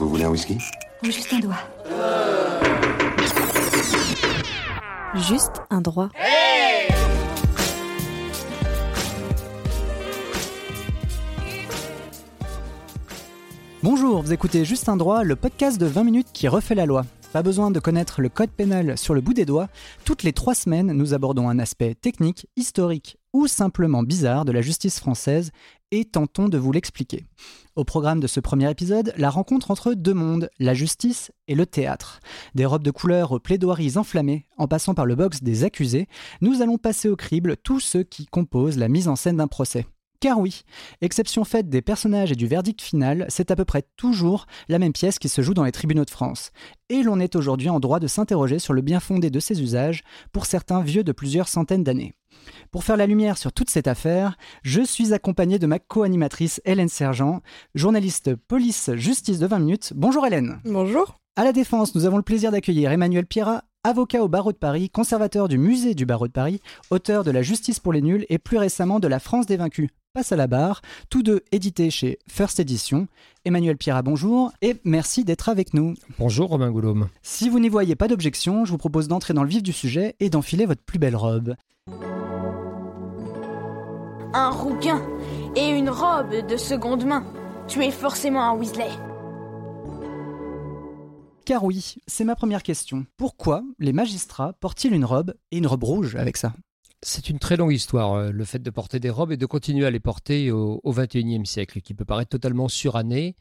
Vous voulez un whisky? Juste un doigt. Juste un droit. Bonjour, vous écoutez Juste un droit, le podcast de 20 minutes qui refait la loi. Pas besoin de connaître le code pénal sur le bout des doigts. Toutes les trois semaines, nous abordons un aspect technique, historique ou simplement bizarre de la justice française et tentons de vous l'expliquer. Au programme de ce premier épisode, la rencontre entre deux mondes, la justice et le théâtre. Des robes de couleur aux plaidoiries enflammées, en passant par le box des accusés, nous allons passer au crible tout ce qui compose la mise en scène d'un procès. Car oui, exception faite des personnages et du verdict final, c'est à peu près toujours la même pièce qui se joue dans les tribunaux de France. Et l'on est aujourd'hui en droit de s'interroger sur le bien fondé de ces usages, pour certains vieux de plusieurs centaines d'années. Pour faire la lumière sur toute cette affaire, je suis accompagné de ma co-animatrice Hélène Sergent, journaliste police-justice de 20 minutes. Bonjour Hélène. Bonjour. À la Défense, nous avons le plaisir d'accueillir Emmanuel Pierrat, avocat au barreau de Paris, conservateur du musée du barreau de Paris, auteur de La justice pour les nuls et plus récemment de La France des vaincus. Passe à la barre, tous deux édités chez First Edition. Emmanuel Pierrat, bonjour et merci d'être avec nous. Bonjour Romain Goulôme. Si vous n'y voyez pas d'objection, je vous propose d'entrer dans le vif du sujet et d'enfiler votre plus belle robe. Un rouquin et une robe de seconde main. Tu es forcément un Weasley. Car oui, c'est ma première question. Pourquoi les magistrats portent-ils une robe et une robe rouge avec ça? C'est une très longue histoire, euh, le fait de porter des robes et de continuer à les porter au XXIe siècle, qui peut paraître totalement suranné,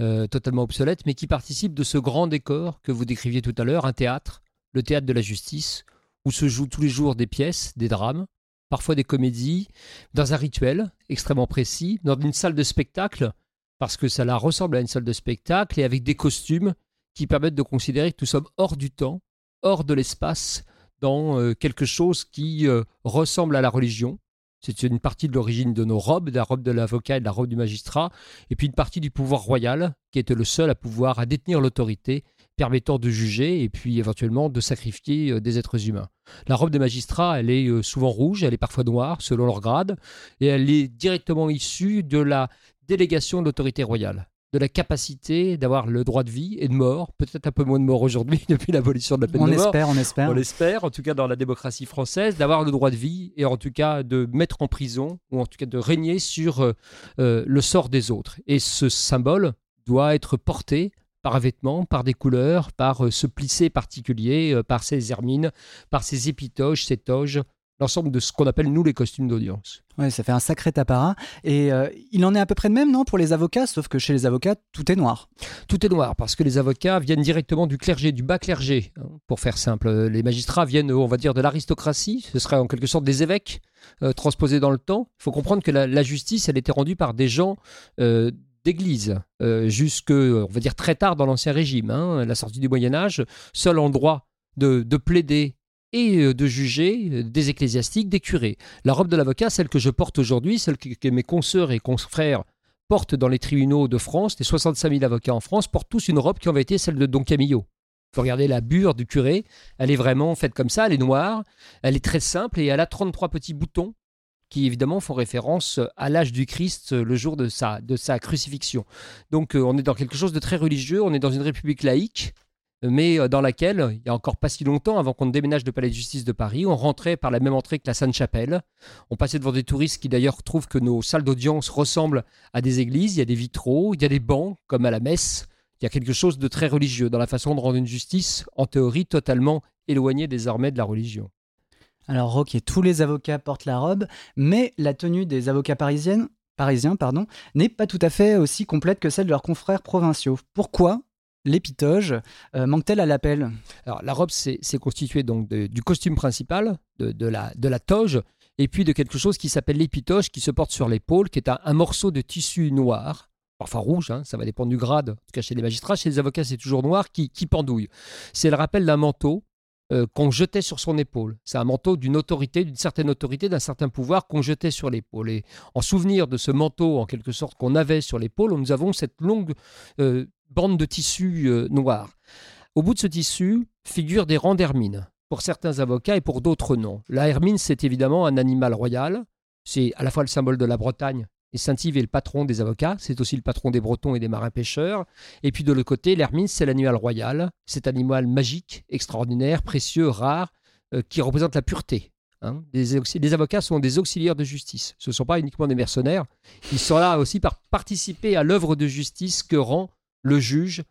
euh, totalement obsolète, mais qui participe de ce grand décor que vous décriviez tout à l'heure, un théâtre, le théâtre de la justice, où se jouent tous les jours des pièces, des drames, parfois des comédies, dans un rituel extrêmement précis, dans une salle de spectacle, parce que ça la ressemble à une salle de spectacle, et avec des costumes qui permettent de considérer que nous sommes hors du temps, hors de l'espace, euh, quelque chose qui euh, ressemble à la religion. C'est une partie de l'origine de nos robes, de la robe de l'avocat et de la robe du magistrat, et puis une partie du pouvoir royal, qui était le seul à pouvoir à détenir l'autorité, permettant de juger et puis éventuellement de sacrifier euh, des êtres humains. La robe des magistrats, elle est souvent rouge, elle est parfois noire, selon leur grade, et elle est directement issue de la délégation de l'autorité royale de la capacité d'avoir le droit de vie et de mort, peut-être un peu moins de mort aujourd'hui depuis l'abolition de la peine On de mort. espère, on espère. On l'espère, en tout cas dans la démocratie française, d'avoir le droit de vie et en tout cas de mettre en prison ou en tout cas de régner sur euh, euh, le sort des autres. Et ce symbole doit être porté par un vêtement, par des couleurs, par euh, ce plissé particulier, par ces hermines, par ces épitoges, ces toges, l'ensemble de ce qu'on appelle nous les costumes d'audience. Ouais, ça fait un sacré apparat. Et euh, il en est à peu près de même, non, pour les avocats, sauf que chez les avocats, tout est noir. Tout est noir parce que les avocats viennent directement du clergé, du bas clergé. hein, Pour faire simple, les magistrats viennent, on va dire, de l'aristocratie. Ce serait en quelque sorte des évêques euh, transposés dans le temps. Il faut comprendre que la, la justice, elle était rendue par des gens euh, d'église euh, jusque, on va dire, très tard dans l'Ancien Régime. hein, la sortie du Moyen Âge, seul endroit de, de plaider et euh, de juger euh, des ecclésiastiques, des curés. La robe de l'avocat, celle que je porte aujourd'hui, celle que, mes consoeurs et confrères portent dans les tribunaux de France, les 65 000 avocats en France, portent tous une robe qui avait été celle de Don Camillo. Il faut regarder la bure du curé, elle est vraiment faite comme ça, elle est noire, elle est très simple et elle a 33 petits boutons qui évidemment font référence à l'âge du Christ euh, le jour de sa, de sa crucifixion. Donc euh, on est dans quelque chose de très religieux, on est dans une république laïque, mais euh, dans laquelle, il y a encore pas si longtemps, avant qu'on ne déménage de Palais de Justice de Paris, on rentrait par la même entrée que la Sainte-Chapelle. On passait devant des touristes qui d'ailleurs trouvent que nos salles d'audience ressemblent à des églises. Il y a des vitraux, il y a des bancs, comme à la messe. Il y a quelque chose de très religieux dans la façon de rendre une justice, en théorie, totalement éloignée désormais de la religion. Alors, ok, tous les avocats portent la robe, mais la tenue des avocats parisiennes, parisiens pardon, n'est pas tout à fait aussi complète que celle de leurs confrères provinciaux. Pourquoi l'épitoge euh, manque-t-elle à l'appel? Alors, la robe, c'est constitué donc du costume principal, de, la, toge, et puis de quelque chose qui s'appelle l'épitoche, qui se porte sur l'épaule, qui est un, morceau de tissu noir, enfin rouge, hein, ça va dépendre du grade, en tout cas chez les magistrats, chez les avocats c'est toujours noir, qui, qui pendouille. C'est le rappel d'un manteau euh, qu'on jetait sur son épaule. C'est un manteau d'une autorité, d'une certaine autorité, d'un certain pouvoir qu'on jetait sur l'épaule. Et en souvenir de ce manteau, en quelque sorte, qu'on avait sur l'épaule, nous avons cette longue euh, bande de tissu euh, noir. Au bout de ce tissu figurent des rangs d'hermine, pour certains avocats et pour d'autres non. La hermine, c'est évidemment un animal royal. C'est à la fois le symbole de la Bretagne et Saint-Yves est le patron des avocats, c'est aussi le patron des Bretons et des marins pêcheurs. Et puis de l'autre côté, l'hermine, c'est l'animal royal, cet animal magique, extraordinaire, précieux, rare, euh, qui représente la pureté. Hein. Les, avocats sont des auxiliaires de justice. Ce ne sont pas uniquement des mercenaires. Ils sont là aussi pour participer à l'œuvre de justice que rend le juge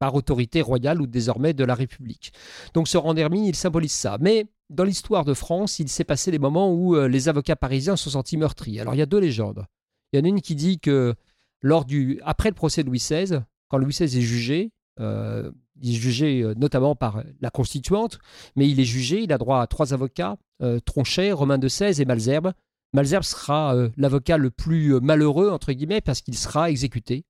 par autorité royale ou désormais de la République. Donc ce rang d'hermine, il symbolise ça. Mais dans l'histoire de France, il s'est passé des moments où euh, les avocats parisiens se sont sentis meurtris. Alors il y a deux légendes. Il y en a une qui dit que lors du, après le procès de Louis XVI, quand Louis XVI est jugé, euh, il est jugé euh, notamment par la constituante, mais il est jugé, il a droit à trois avocats, Tronchet, Romain de XVI et Malzerbe. Malzerbe sera l'avocat le plus malheureux, entre guillemets, parce qu'il sera exécuté,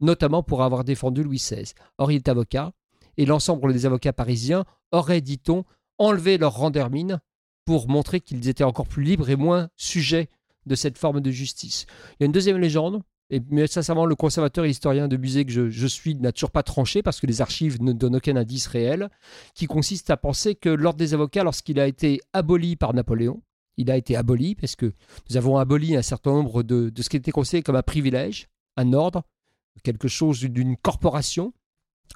notamment pour avoir défendu Louis XVI. Or, il est avocat, et l'ensemble des avocats parisiens auraient, dit-on, enlevé leur rang d'hermine pour montrer qu'ils étaient encore plus libres et moins sujets de cette forme de justice. Il y a une deuxième légende, et, mais sincèrement, le conservateur et historien de musée que je, suis n'a toujours pas tranché parce que les archives ne donnent aucun indice réel, qui consiste à penser que l'ordre des avocats, lorsqu'il a été aboli par Napoléon, il a été aboli parce que nous avons aboli un certain nombre de, de ce qui était considéré comme un privilège, un ordre, quelque chose d'une corporation,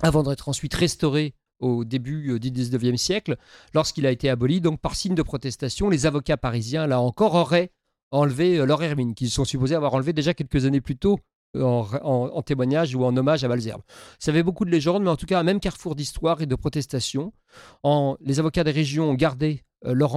avant d'être ensuite restauré au début euh, du 19e siècle, lorsqu'il a été aboli, donc par signe de protestation, les avocats parisiens, là encore, auraient enlever euh, leur hermine, qu'ils sont supposés avoir enlevé déjà quelques années plus tôt euh, en, témoignage ou en hommage à Malzerbe. Ça avait beaucoup de légendes, mais en tout cas, un même carrefour d'histoire et de protestation. Les avocats des régions ont gardé euh, leur.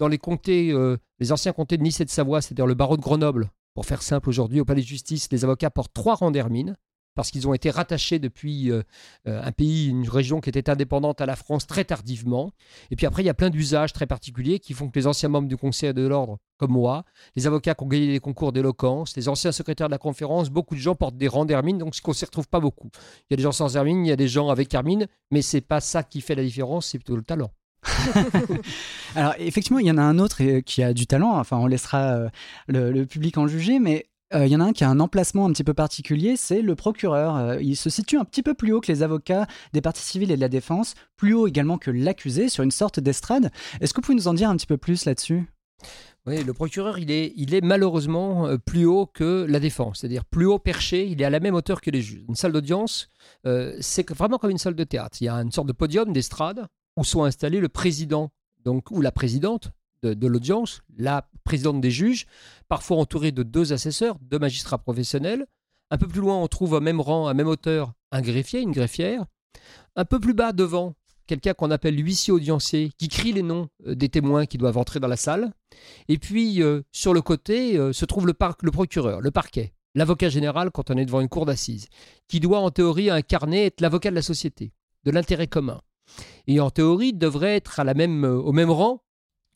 Dans les comtés, les anciens comtés de Nice et de Savoie, c'est-à-dire le barreau de Grenoble, pour faire simple aujourd'hui, au palais de justice, les avocats portent trois rangs d'hermine parce qu'ils ont été rattachés depuis euh, euh, un pays, une région qui était indépendante à la France très tardivement. Et puis après, il y a plein d'usages très particuliers qui font que les anciens membres du Conseil de l'Ordre, comme moi, les avocats qui ont gagné des concours d'éloquence, les anciens secrétaires de la conférence, beaucoup de gens portent des rangs d'hermine, donc ce qu'on ne s'y retrouve pas beaucoup. Il y a des gens sans hermine, il y a des gens avec hermine, mais c'est pas ça qui fait la différence, c'est plutôt le talent. Alors effectivement, il y en a un autre euh, qui a du talent, enfin on laissera le, le public en juger, mais il euh, y en a un qui a un emplacement un petit peu particulier, c'est le procureur. Euh, il se situe un petit peu plus haut que les avocats des parties civiles et de la défense, plus haut également que l'accusé, sur une sorte d'estrade. Est-ce que vous pouvez nous en dire un petit peu plus là-dessus? Oui, le procureur, il est, il est malheureusement euh, plus haut que la défense, c'est-à-dire plus haut perché, il est à la même hauteur que les juges. Une salle d'audience, c'est vraiment comme une salle de théâtre. Il y a une sorte de podium, d'estrade, où sont installés le président donc, ou la présidente de, l'audience, la présidente des juges, parfois entourée de deux assesseurs, deux magistrats professionnels. Un peu plus loin, on trouve à même rang, à même hauteur, un greffier, une greffière. Un peu plus bas devant, quelqu'un qu'on appelle l'huissier audiencier, qui crie les noms euh, des témoins qui doivent entrer dans la salle. Et puis, euh, sur le côté, euh, se trouve le, le procureur, le parquet, l'avocat général quand on est devant une cour d'assises, qui doit en théorie incarner être l'avocat de la société, de l'intérêt commun. Et en théorie, devrait être même, au même rang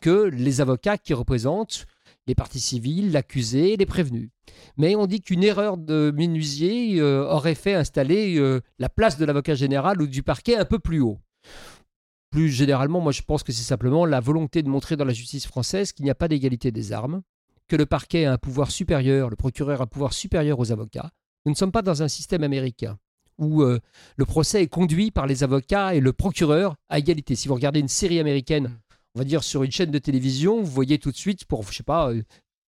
que les avocats qui représentent les parties civiles, l'accusé et les prévenus. Mais on dit qu'une erreur de menuisier euh, aurait fait installer euh, la place de l'avocat général ou du parquet un peu plus haut. Plus généralement, moi je pense que c'est simplement la volonté de montrer dans la justice française qu'il n'y a pas d'égalité des armes, que le parquet a un pouvoir supérieur, le procureur a un pouvoir supérieur aux avocats. Nous ne sommes pas dans un système américain où euh, le procès est conduit par les avocats et le procureur à égalité. Si vous regardez une série américaine on va dire, sur une chaîne de télévision, vous voyez tout de suite, pour, je sais pas, euh,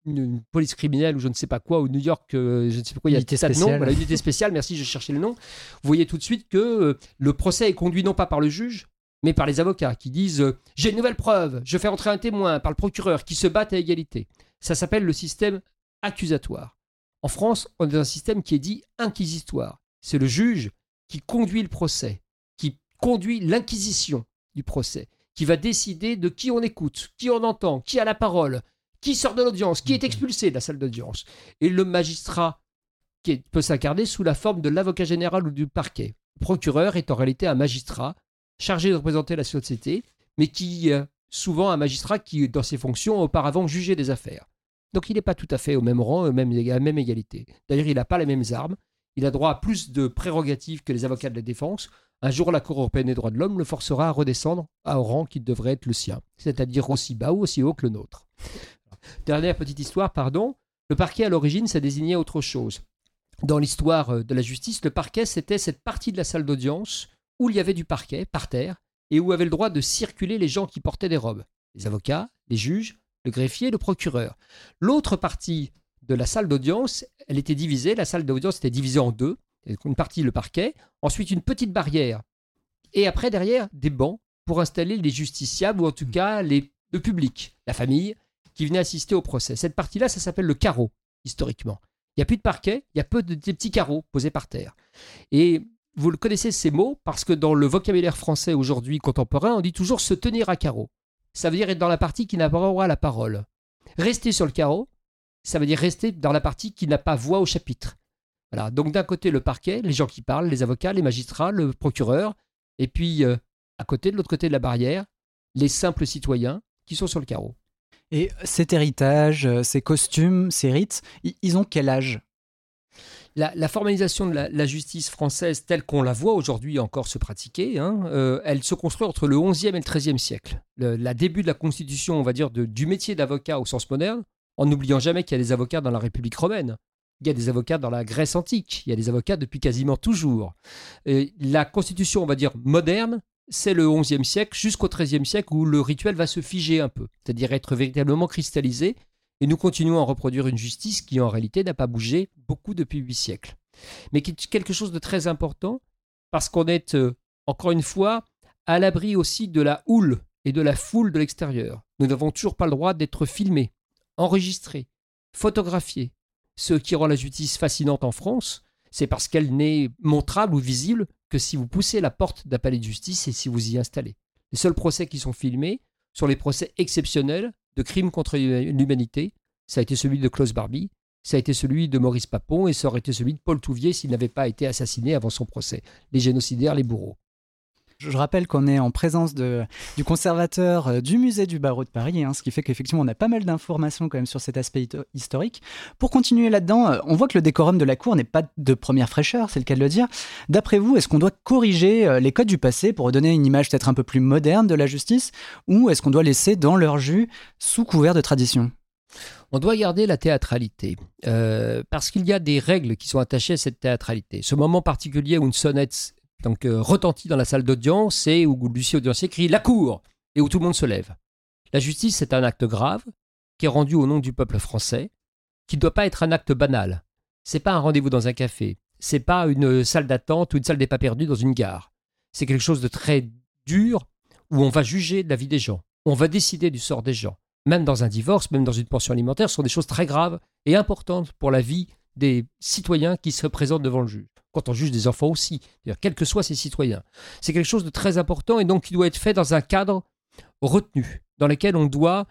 une, police criminelle ou je ne sais pas quoi, ou New York, euh, je ne sais pas quoi, il y a unité nom, voilà, unité spéciale, merci, je cherchais le nom. Vous voyez tout de suite que euh, le procès est conduit non pas par le juge, mais par les avocats qui disent J'ai une nouvelle preuve, je fais entrer un témoin, par le procureur, qui se battent à égalité. Ça s'appelle le système accusatoire. En France, on est dans un système qui est dit inquisitoire. C'est le juge qui conduit le procès, qui conduit l'inquisition du procès qui va décider de qui on écoute, qui on entend, qui a la parole, qui sort de l'audience, qui est expulsé de la salle d'audience. Et le magistrat qui peut s'incarner sous la forme de l'avocat général ou du parquet. Le procureur est en réalité un magistrat chargé de représenter la société, mais qui euh, souvent un magistrat qui, dans ses fonctions, a auparavant jugé des affaires. Donc il n'est pas tout à fait au même rang, à même, à la même égalité. D'ailleurs, il n'a pas les mêmes armes. Il a droit à plus de prérogatives que les avocats de la défense. Un jour, la Cour européenne des droits de l'homme le forcera à redescendre à un rang qui devrait être le sien, c'est-à-dire aussi bas ou aussi haut que le nôtre. Dernière petite histoire, pardon. Le parquet, à l'origine, ça désignait autre chose. Dans l'histoire euh, de la justice, le parquet, c'était cette partie de la salle d'audience où il y avait du parquet, par terre, et où avaient le droit de circuler les gens qui portaient des robes. Les avocats, les juges, le greffier, le procureur. L'autre partie de la salle d'audience, elle était divisée, la salle d'audience était divisée en deux. Une partie le parquet, ensuite une petite barrière, et après derrière des bancs pour installer les justiciables, ou en tout cas les, le public, la famille, qui venait assister au procès. Cette partie-là, ça s'appelle le carreau, historiquement. Il n'y a plus de parquet, il y a peu de des petits carreaux posés par terre. Et vous le connaissez ces mots parce que dans le vocabulaire français aujourd'hui contemporain, on dit toujours se tenir à carreau. Ça veut dire être dans la partie qui n'a pas droit à la parole. Rester sur le carreau, ça veut dire rester dans la partie qui n'a pas voix au chapitre. Voilà. Donc d'un côté le parquet, les gens qui parlent, les avocats, les magistrats, le procureur, et puis euh, à côté, de l'autre côté de la barrière, les simples citoyens qui sont sur le carreau. Et cet héritage, euh, ces costumes, ces rites, ils ont quel âge? La, formalisation de la, justice française telle qu'on la voit aujourd'hui encore se pratiquer, hein, euh, elle se construit entre le XIe et le XIIIe siècle. Le la début de la constitution, on va dire, du métier d'avocat au sens moderne, en n'oubliant jamais qu'il y a des avocats dans la République romaine. Il y a des avocats dans la Grèce antique, il y a des avocats depuis quasiment toujours. La constitution, on va dire, moderne, c'est le XIe siècle jusqu'au XIIIe siècle où le rituel va se figer un peu, c'est-à-dire être véritablement cristallisé et nous continuons à reproduire une justice qui en réalité n'a pas bougé beaucoup depuis huit siècles. Mais qui est quelque chose de très important parce qu'on est, euh, encore une fois, à l'abri aussi de la houle et de la foule de l'extérieur. Nous n'avons toujours pas le droit d'être filmés, enregistrés, photographiés. Ce qui rend la justice fascinante en France, c'est parce qu'elle n'est montrable ou visible que si vous poussez la porte d'un palais de justice et si vous y installez. Les seuls procès qui sont filmés sont les procès exceptionnels de crimes contre l'humanité. Ça a été celui de Klaus Barbie, ça a été celui de Maurice Papon et ça aurait été celui de Paul Touvier s'il n'avait pas été assassiné avant son procès. Les génocidaires, les bourreaux. Je rappelle qu'on est en présence du conservateur euh, du musée du barreau de Paris, hein, ce qui fait qu'effectivement on a pas mal d'informations quand même sur cet aspect historique. Pour continuer là-dedans, euh, on voit que le décorum de la cour n'est pas de première fraîcheur, c'est le cas de le dire. D'après vous, est-ce qu'on doit corriger euh, les codes du passé pour redonner une image peut-être un peu plus moderne de la justice, ou est-ce qu'on doit laisser dans leur jus sous couvert de tradition? On doit garder la théâtralité, parce qu'il y a des règles qui sont attachées à cette théâtralité. Ce moment particulier où une sonnette donc euh, retentit dans la salle d'audience et où l'huissier audiencier crie La cour et où tout le monde se lève. La justice, c'est un acte grave qui est rendu au nom du peuple français, qui ne doit pas être un acte banal. C'est pas un rendez-vous dans un café, c'est pas une salle d'attente ou une salle des pas perdus dans une gare. C'est quelque chose de très dur où on va juger de la vie des gens, on va décider du sort des gens. Même dans un divorce, même dans une pension alimentaire, ce sont des choses très graves et importantes pour la vie des citoyens qui se présentent devant le juge quand on juge des enfants aussi, quels que soient ces citoyens. C'est quelque chose de très important et donc qui doit être fait dans un cadre retenu, dans lequel on doit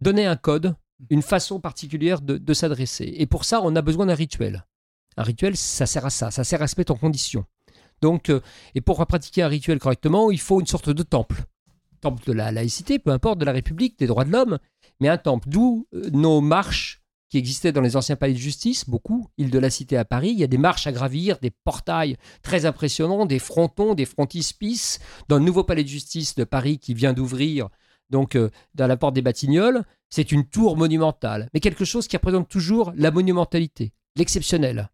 donner un code, une façon particulière de, s'adresser. Et pour ça, on a besoin d'un rituel. Un rituel, ça sert à ça, ça sert à se mettre en condition. Donc, euh, et pour pratiquer un rituel correctement, il faut une sorte de temple. Temple de la laïcité, peu importe, de la République, des droits de l'homme, mais un temple. D'où euh, nos marches qui existaient dans les anciens palais de justice, beaucoup, île de la Cité à Paris. Il y a des marches à gravir, des portails très impressionnants, des frontons, des frontispices. Dans le nouveau palais de justice de Paris qui vient d'ouvrir, donc euh, dans la porte des Batignolles, c'est une tour monumentale, mais quelque chose qui représente toujours la monumentalité, l'exceptionnel.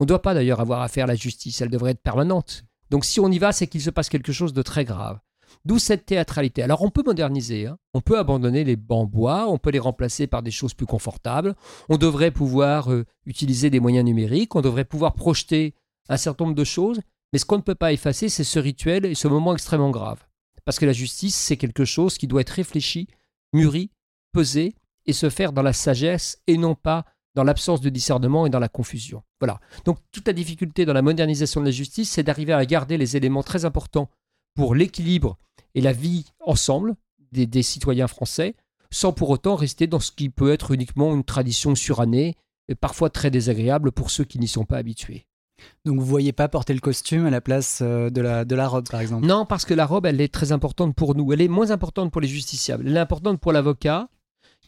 On ne doit pas d'ailleurs avoir affaire à la justice, elle devrait être permanente. Donc si on y va, c'est qu'il se passe quelque chose de très grave. D'où cette théâtralité. Alors on peut moderniser, hein. on peut abandonner les bancs bois, on peut les remplacer par des choses plus confortables, on devrait pouvoir euh, utiliser des moyens numériques, on devrait pouvoir projeter un certain nombre de choses, mais ce qu'on ne peut pas effacer, c'est ce rituel et ce moment extrêmement grave. Parce que la justice, c'est quelque chose qui doit être réfléchi, mûri, pesé et se faire dans la sagesse et non pas dans l'absence de discernement et dans la confusion. Voilà. Donc toute la difficulté dans la modernisation de la justice, c'est d'arriver à garder les éléments très importants pour l'équilibre et la vie ensemble des, citoyens français, sans pour autant rester dans ce qui peut être uniquement une tradition surannée, et parfois très désagréable pour ceux qui n'y sont pas habitués. Donc vous voyez pas porter le costume à la place euh, de la, de la robe, par exemple? Non, parce que la robe, elle est très importante pour nous. Elle est moins importante pour les justiciables. Elle est importante pour l'avocat.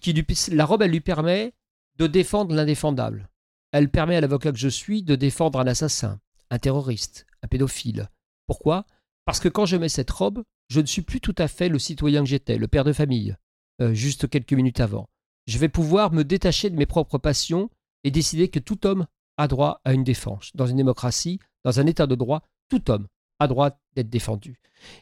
Qui lui- la robe, elle lui permet de défendre l'indéfendable. Elle permet à l'avocat que je suis de défendre un assassin, un terroriste, un pédophile. Pourquoi? Parce que quand je mets cette robe, je ne suis plus tout à fait le citoyen que j'étais, le père de famille, euh, juste quelques minutes avant. Je vais pouvoir me détacher de mes propres passions et décider que tout homme a droit à une défense. Dans une démocratie, dans un état de droit, tout homme a droit d'être défendu.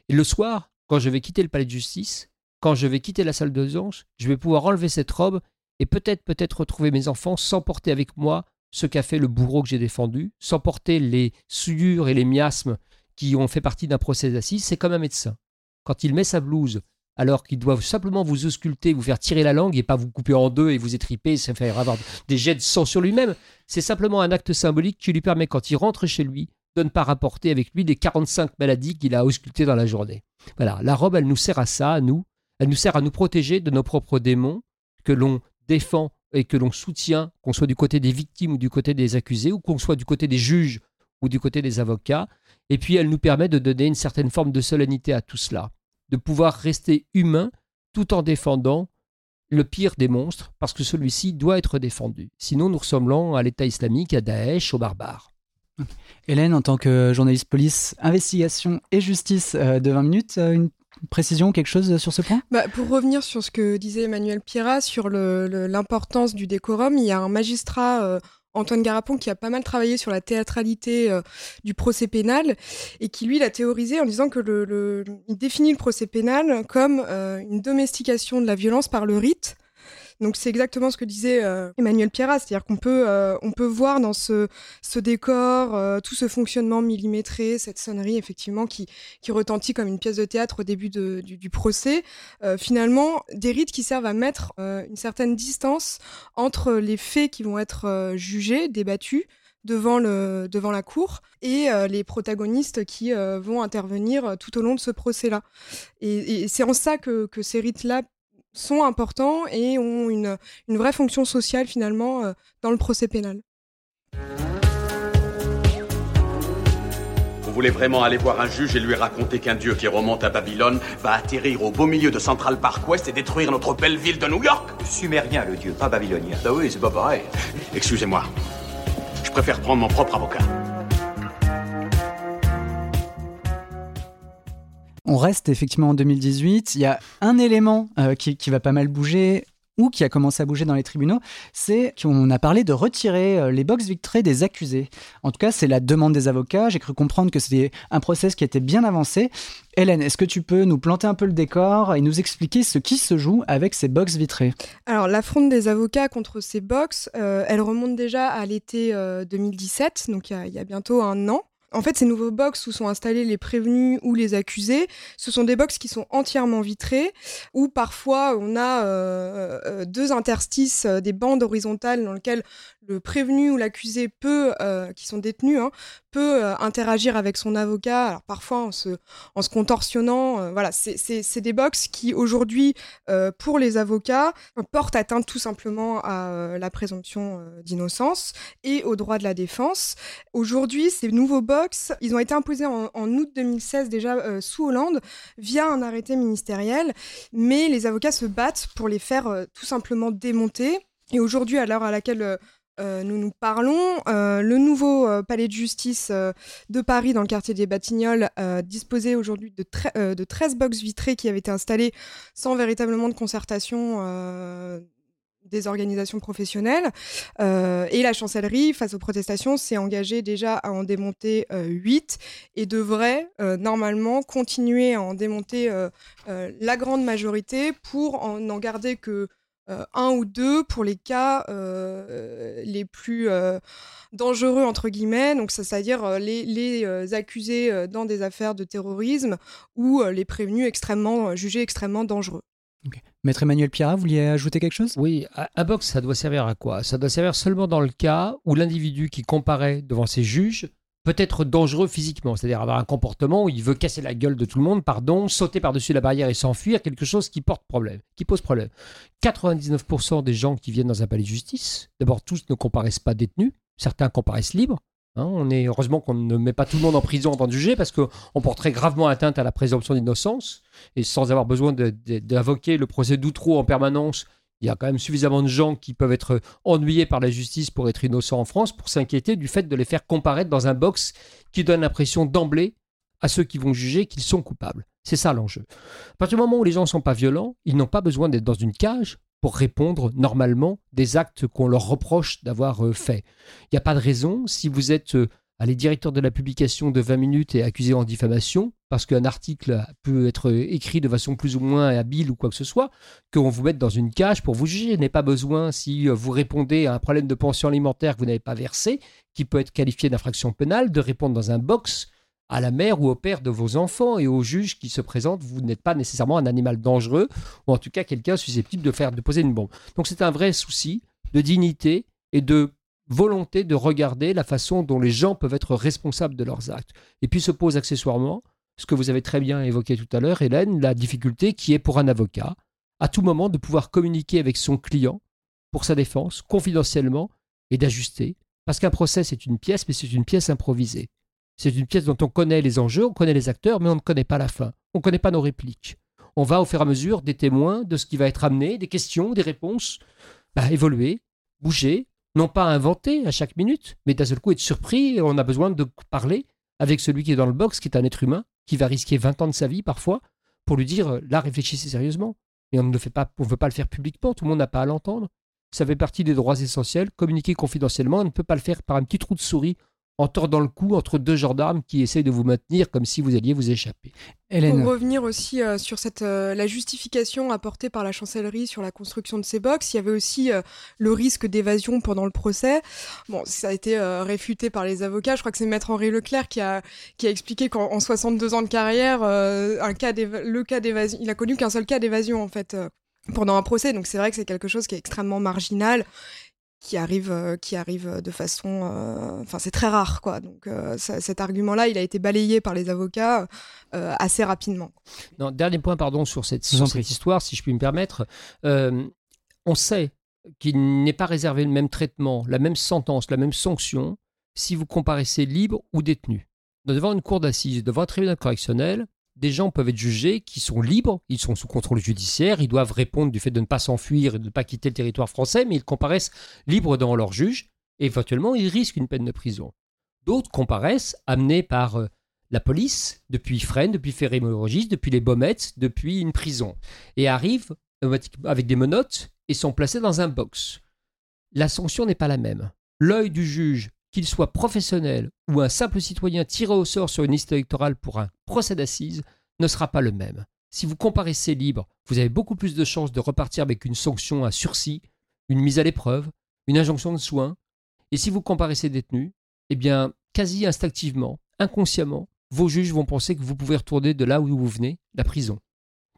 Et le soir, quand je vais quitter le palais de justice, quand je vais quitter la salle d'audience, je vais pouvoir enlever cette robe et peut-être peut-être retrouver mes enfants sans porter avec moi ce qu'a fait le bourreau que j'ai défendu, sans porter les souillures et les miasmes qui ont fait partie d'un procès d'assises. C'est comme un médecin. Quand il met sa blouse alors qu'il doit simplement vous ausculter, vous faire tirer la langue et pas vous couper en deux et vous étriper, ça faire avoir des jets de sang sur lui-même. C'est simplement un acte symbolique qui lui permet, quand il rentre chez lui, de ne pas rapporter avec lui les 45 maladies qu'il a auscultées dans la journée. Voilà, la robe, elle nous sert à ça, à nous. Elle nous sert à nous protéger de nos propres démons que l'on défend et que l'on soutient, qu'on soit du côté des victimes ou du côté des accusés, ou qu'on soit du côté des juges ou du côté des avocats. Et puis, elle nous permet de donner une certaine forme de solennité à tout cela, de pouvoir rester humain tout en défendant le pire des monstres, parce que celui-ci doit être défendu. Sinon, nous ressemblons à l'État islamique, à Daesh, aux barbares. Hélène, en tant que journaliste police, investigation et justice euh, de 20 minutes, euh, une précision, quelque chose sur ce point? Bah, pour revenir sur ce que disait Emmanuel Pierrat sur l'importance du décorum, il y a un magistrat, euh, Antoine Garapon, qui a pas mal travaillé sur la théâtralité euh, du procès pénal et qui, lui, l'a théorisé en disant que le, il définit le procès pénal comme euh, une domestication de la violence par le rite. Donc c'est exactement ce que disait euh, Emmanuel Pierrat, c'est-à-dire qu'on peut, euh, on peut voir dans ce, ce décor euh, tout ce fonctionnement millimétré, cette sonnerie effectivement qui, qui retentit comme une pièce de théâtre au début du, procès, finalement des rites qui servent à mettre une certaine distance entre les faits qui vont être jugés, débattus devant, le, devant la cour et les protagonistes qui vont intervenir tout au long de ce procès-là. Et, c'est en ça que ces rites-là sont importants et ont une, une vraie fonction sociale finalement euh, dans le procès pénal. Vous voulez vraiment aller voir un juge et lui raconter qu'un dieu qui remonte à Babylone va atterrir au beau milieu de Central Park West et détruire notre belle ville de New York Sumérien, le dieu, pas babylonien. Ah oui, c'est pas pareil. Excusez-moi. Je préfère prendre mon propre avocat. On reste effectivement en 2018. Il y a un élément euh, qui, va pas mal bouger ou qui a commencé à bouger dans les tribunaux, c'est qu'on a parlé de retirer euh, les box victrées des accusés. En tout cas, c'est la demande des avocats. J'ai cru comprendre que c'était un process qui était bien avancé. Hélène, est-ce que tu peux nous planter un peu le décor et nous expliquer ce qui se joue avec ces box vitrées? Alors, l'affront des avocats contre ces box, euh, elle remonte déjà à l'été euh, 2017, donc il y, a- il y a bientôt un an. En fait, ces nouveaux box où sont installés les prévenus ou les accusés, ce sont des box qui sont entièrement vitrés, où parfois on a euh, euh, deux interstices, euh, des bandes horizontales dans lesquelles le prévenu ou l'accusé peut, euh, qui sont détenus, hein, peut euh, interagir avec son avocat. Parfois en se, contorsionnant. euh, voilà, c'est- des box qui aujourd'hui, pour les avocats, portent atteinte tout simplement à la présomption d'innocence et au droit de la défense. Aujourd'hui, ces nouveaux box, ils ont été imposés en, en août 2016 déjà sous Hollande via un arrêté ministériel, mais les avocats se battent pour les faire tout simplement démonter. Et aujourd'hui, à l'heure à laquelle euh, nous nous parlons, euh, le nouveau euh, palais de justice de Paris dans le quartier des Batignolles disposait aujourd'hui de, tre- euh, de 13 box vitrées qui avaient été installées sans véritablement de concertation des organisations professionnelles. Et la chancellerie, face aux protestations, s'est engagée déjà à en démonter euh, 8 et devrait normalement continuer à en démonter la grande majorité pour en, n'en garder que euh, un ou deux pour les cas euh, les plus euh, dangereux entre guillemets, donc c'est-à-dire euh, les, les, euh, accusés euh, dans des affaires de terrorisme ou euh, les prévenus extrêmement euh, jugés extrêmement dangereux. Maître Emmanuel Pierrat, vous vouliez ajouter quelque chose? Oui, un box, ça doit servir à quoi? Ça doit servir seulement dans le cas où l'individu qui comparaît devant ses juges peut être dangereux physiquement, c'est-à-dire avoir un comportement où il veut casser la gueule de tout le monde, pardon, sauter par-dessus la barrière et s'enfuir, quelque chose qui porte problème, qui pose problème. 99% des gens qui viennent dans un palais de justice, d'abord tous ne comparaissent pas détenus, certains comparaissent libres, Hein, on est heureusement qu'on ne met pas tout le monde en prison avant de juger parce qu'on porterait gravement atteinte à la présomption d'innocence et sans avoir besoin d'invoquer le procès d'outreau en permanence. Il y a quand même suffisamment de gens qui peuvent être ennuyés par la justice pour être innocents en France pour s'inquiéter du fait de les faire comparaître dans un box qui donne l'impression d'emblée à ceux qui vont juger qu'ils sont coupables. C'est ça l'enjeu. À partir du moment où les gens ne sont pas violents, ils n'ont pas besoin d'être dans une cage pour répondre normalement des actes qu'on leur reproche d'avoir euh, fait. Il n'y a pas de raison, si vous êtes euh, allez, directeur de la publication de 20 minutes et accusé en diffamation, parce qu'un article peut être écrit de façon plus ou moins habile ou quoi que ce soit, qu'on vous mette dans une cage pour vous juger. N'est pas besoin, si vous répondez à un problème de pension alimentaire que vous n'avez pas versé, qui peut être qualifié d'infraction pénale, de répondre dans un box à la mère ou au père de vos enfants et au juge qui se présente, vous n'êtes pas nécessairement un animal dangereux ou en tout cas quelqu'un susceptible de faire de poser une bombe. Donc c'est un vrai souci de dignité et de volonté de regarder la façon dont les gens peuvent être responsables de leurs actes. Et puis se pose accessoirement ce que vous avez très bien évoqué tout à l'heure, Hélène, la difficulté qui est pour un avocat à tout moment de pouvoir communiquer avec son client pour sa défense confidentiellement et d'ajuster. Parce qu'un procès, c'est une pièce, mais c'est une pièce improvisée. C'est une pièce dont on connaît les enjeux, on connaît les acteurs, mais on ne connaît pas la fin. On ne connaît pas nos répliques. On va au fur et à mesure des témoins de ce qui va être amené, des questions, des réponses, bah, évoluer, bouger, non pas inventer à chaque minute, mais d'un seul coup être surpris. On a besoin de parler avec celui qui est dans le box, qui est un être humain, qui va risquer 20 ans de sa vie parfois, pour lui dire là, réfléchissez sérieusement. Et on ne fait pas, on veut pas le faire publiquement, tout le monde n'a pas à l'entendre. Ça fait partie des droits essentiels. Communiquer confidentiellement, on ne peut pas le faire par un petit trou de souris en tordant le cou entre deux gendarmes qui essayent de vous maintenir comme si vous alliez vous échapper. Pour revenir aussi euh, sur cette, euh, la justification apportée par la chancellerie sur la construction de ces box, il y avait aussi euh, le risque d'évasion pendant le procès. Bon, ça a été réfuté par les avocats. Je crois que c'est Maître Henri Leclerc qui a, qui a expliqué qu'en 62 ans de carrière, un cas le cas d'évasion, il a connu qu'un seul cas d'évasion en fait pendant un procès. Donc c'est vrai que c'est quelque chose qui est extrêmement marginal qui arrive, euh, qui arrive de façon, euh, enfin c'est très rare quoi. Donc euh, cet argument-là, il a été balayé par les avocats assez rapidement. Non, dernier point, pardon, sur cette, histoire, si je puis me permettre, on sait qu'il n'est pas réservé le même traitement, la même sentence, la même sanction si vous comparaissez libre ou détenu. Devant une cour d'assises, devant un tribunal correctionnel, des gens peuvent être jugés qui sont libres, ils sont sous contrôle judiciaire, ils doivent répondre du fait de ne pas s'enfuir et de ne pas quitter le territoire français, mais ils comparaissent libres devant leur juge, et éventuellement ils risquent une peine de prison. D'autres comparaissent amenés par euh, la police, depuis Fresnes, depuis ferré depuis les Baumettes, depuis une prison, et arrivent avec des menottes et sont placés dans un box. La sanction n'est pas la même. L'œil du juge qu'il soit professionnel ou un simple citoyen tiré au sort sur une liste électorale pour un procès d'assises, ne sera pas le même. Si vous comparaissez libre, vous avez beaucoup plus de chances de repartir avec une sanction à sursis, une mise à l'épreuve, une injonction de soins. Et si vous comparaissez détenu, eh bien, quasi instinctivement, inconsciemment, vos juges vont penser que vous pouvez retourner de là où vous venez, la prison.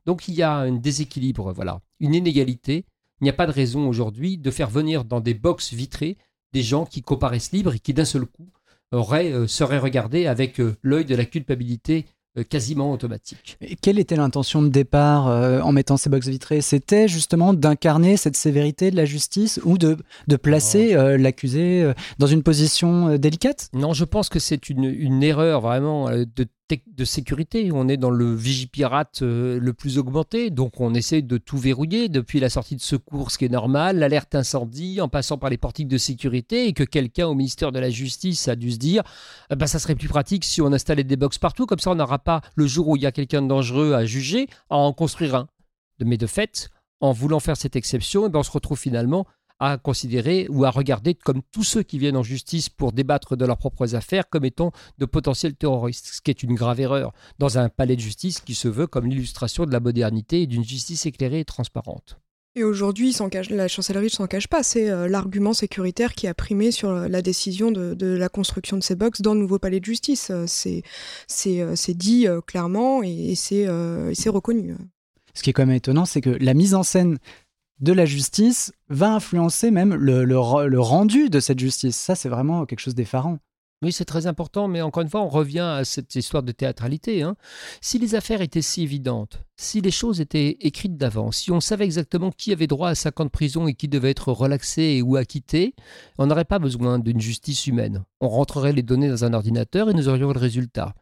Donc il y a un déséquilibre, voilà, une inégalité. Il n'y a pas de raison aujourd'hui de faire venir dans des boxes vitrées des gens qui comparaissent libres et qui d'un seul coup auraient, euh, seraient regardés avec euh, l'œil de la culpabilité euh, quasiment automatique. Et quelle était l'intention de départ en mettant ces box vitrées? C'était justement d'incarner cette sévérité de la justice ou de, de placer l'accusé dans une position délicate? Non, je pense que c'est une, une, erreur vraiment de de sécurité. On est dans le vigipirate euh, le plus augmenté, donc on essaie de tout verrouiller depuis la sortie de secours, ce qui est normal, l'alerte incendie, en passant par les portiques de sécurité, et que quelqu'un au ministère de la Justice a dû se dire bah, ça serait plus pratique si on installait des box partout, comme ça on n'aura pas, le jour où il y a quelqu'un de dangereux à juger, à en construire un. Mais de fait, en voulant faire cette exception, eh ben, on se retrouve finalement à considérer ou à regarder comme tous ceux qui viennent en justice pour débattre de leurs propres affaires comme étant de potentiels terroristes, ce qui est une grave erreur dans un palais de justice qui se veut comme l'illustration de la modernité et d'une justice éclairée et transparente. Et aujourd'hui, la chancellerie ne s'en cache pas, c'est euh, l'argument sécuritaire qui a primé sur la décision de, la construction de ces box dans le nouveau palais de justice. Euh, euh, c'est dit clairement et, et c'est reconnu. Ce qui est quand même étonnant, c'est que la mise en scène de la justice va influencer même le, rendu de cette justice. Ça, c'est vraiment quelque chose d'effarant. Oui, c'est très important, mais encore une fois, on revient à cette histoire de théâtralité. hein. Si les affaires étaient si évidentes, si les choses étaient écrites d'avance, si on savait exactement qui avait droit à 5 ans de prison et qui devait être relaxé ou acquitté, on n'aurait pas besoin d'une justice humaine. On rentrerait les données dans un ordinateur et nous aurions le résultat.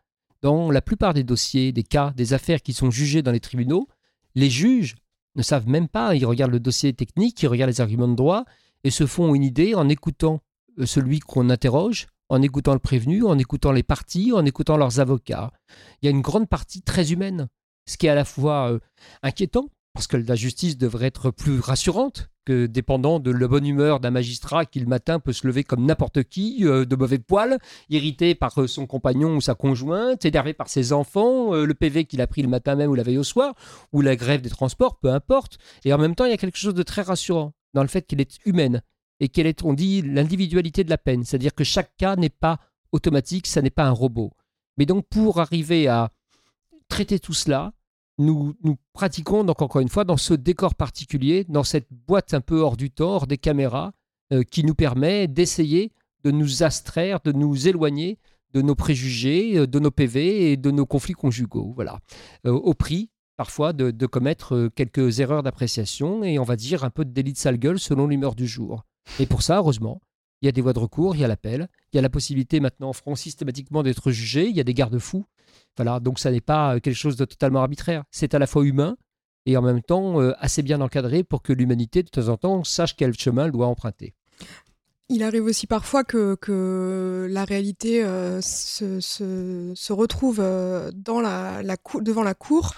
Dans la plupart des dossiers, des cas, des affaires qui sont jugées dans les tribunaux, les juges ne savent même pas, ils regardent le dossier technique, ils regardent les arguments de droit et se font une idée en écoutant euh, celui qu'on interroge, en écoutant le prévenu, en écoutant les parties, en écoutant leurs avocats. Il y a une grande partie très humaine, ce qui est à la fois euh, inquiétant, parce que la justice devrait être plus rassurante que dépendant de la bonne humeur d'un magistrat qui le matin peut se lever comme n'importe qui, euh, de mauvais poil, irrité par euh, son compagnon ou sa conjointe, énervé par ses enfants, euh, le PV qu'il a pris le matin même ou la veille au soir, ou la grève des transports, peu importe. Et en même temps, il y a quelque chose de très rassurant dans le fait qu'elle est humaine et qu'elle est, on dit, l'individualité de la peine. C'est-à-dire que chaque cas n'est pas automatique, ça n'est pas un robot. Mais donc, pour arriver à traiter tout cela, nous, pratiquons donc encore une fois dans ce décor particulier, dans cette boîte un peu hors du temps, hors des caméras, euh, qui nous permet d'essayer de nous abstraire, de nous éloigner de nos préjugés, euh, de nos PV et de nos conflits conjugaux. Voilà. Euh, au prix, parfois, de, de commettre quelques erreurs d'appréciation et on va dire un peu de délit de sale gueule selon l'humeur du jour. Et pour ça, heureusement, il y a des voies de recours, il y a l'appel, il y a la possibilité maintenant en France systématiquement d'être jugé, il y a des garde-fous. Voilà, donc ça n'est pas euh, quelque chose de totalement arbitraire. C'est à la fois humain et en même temps euh, assez bien encadré pour que l'humanité, de temps en temps, sache quel chemin elle doit emprunter. Il arrive aussi parfois que, que la réalité euh, se, se, retrouve euh, dans la, la cou- devant la cour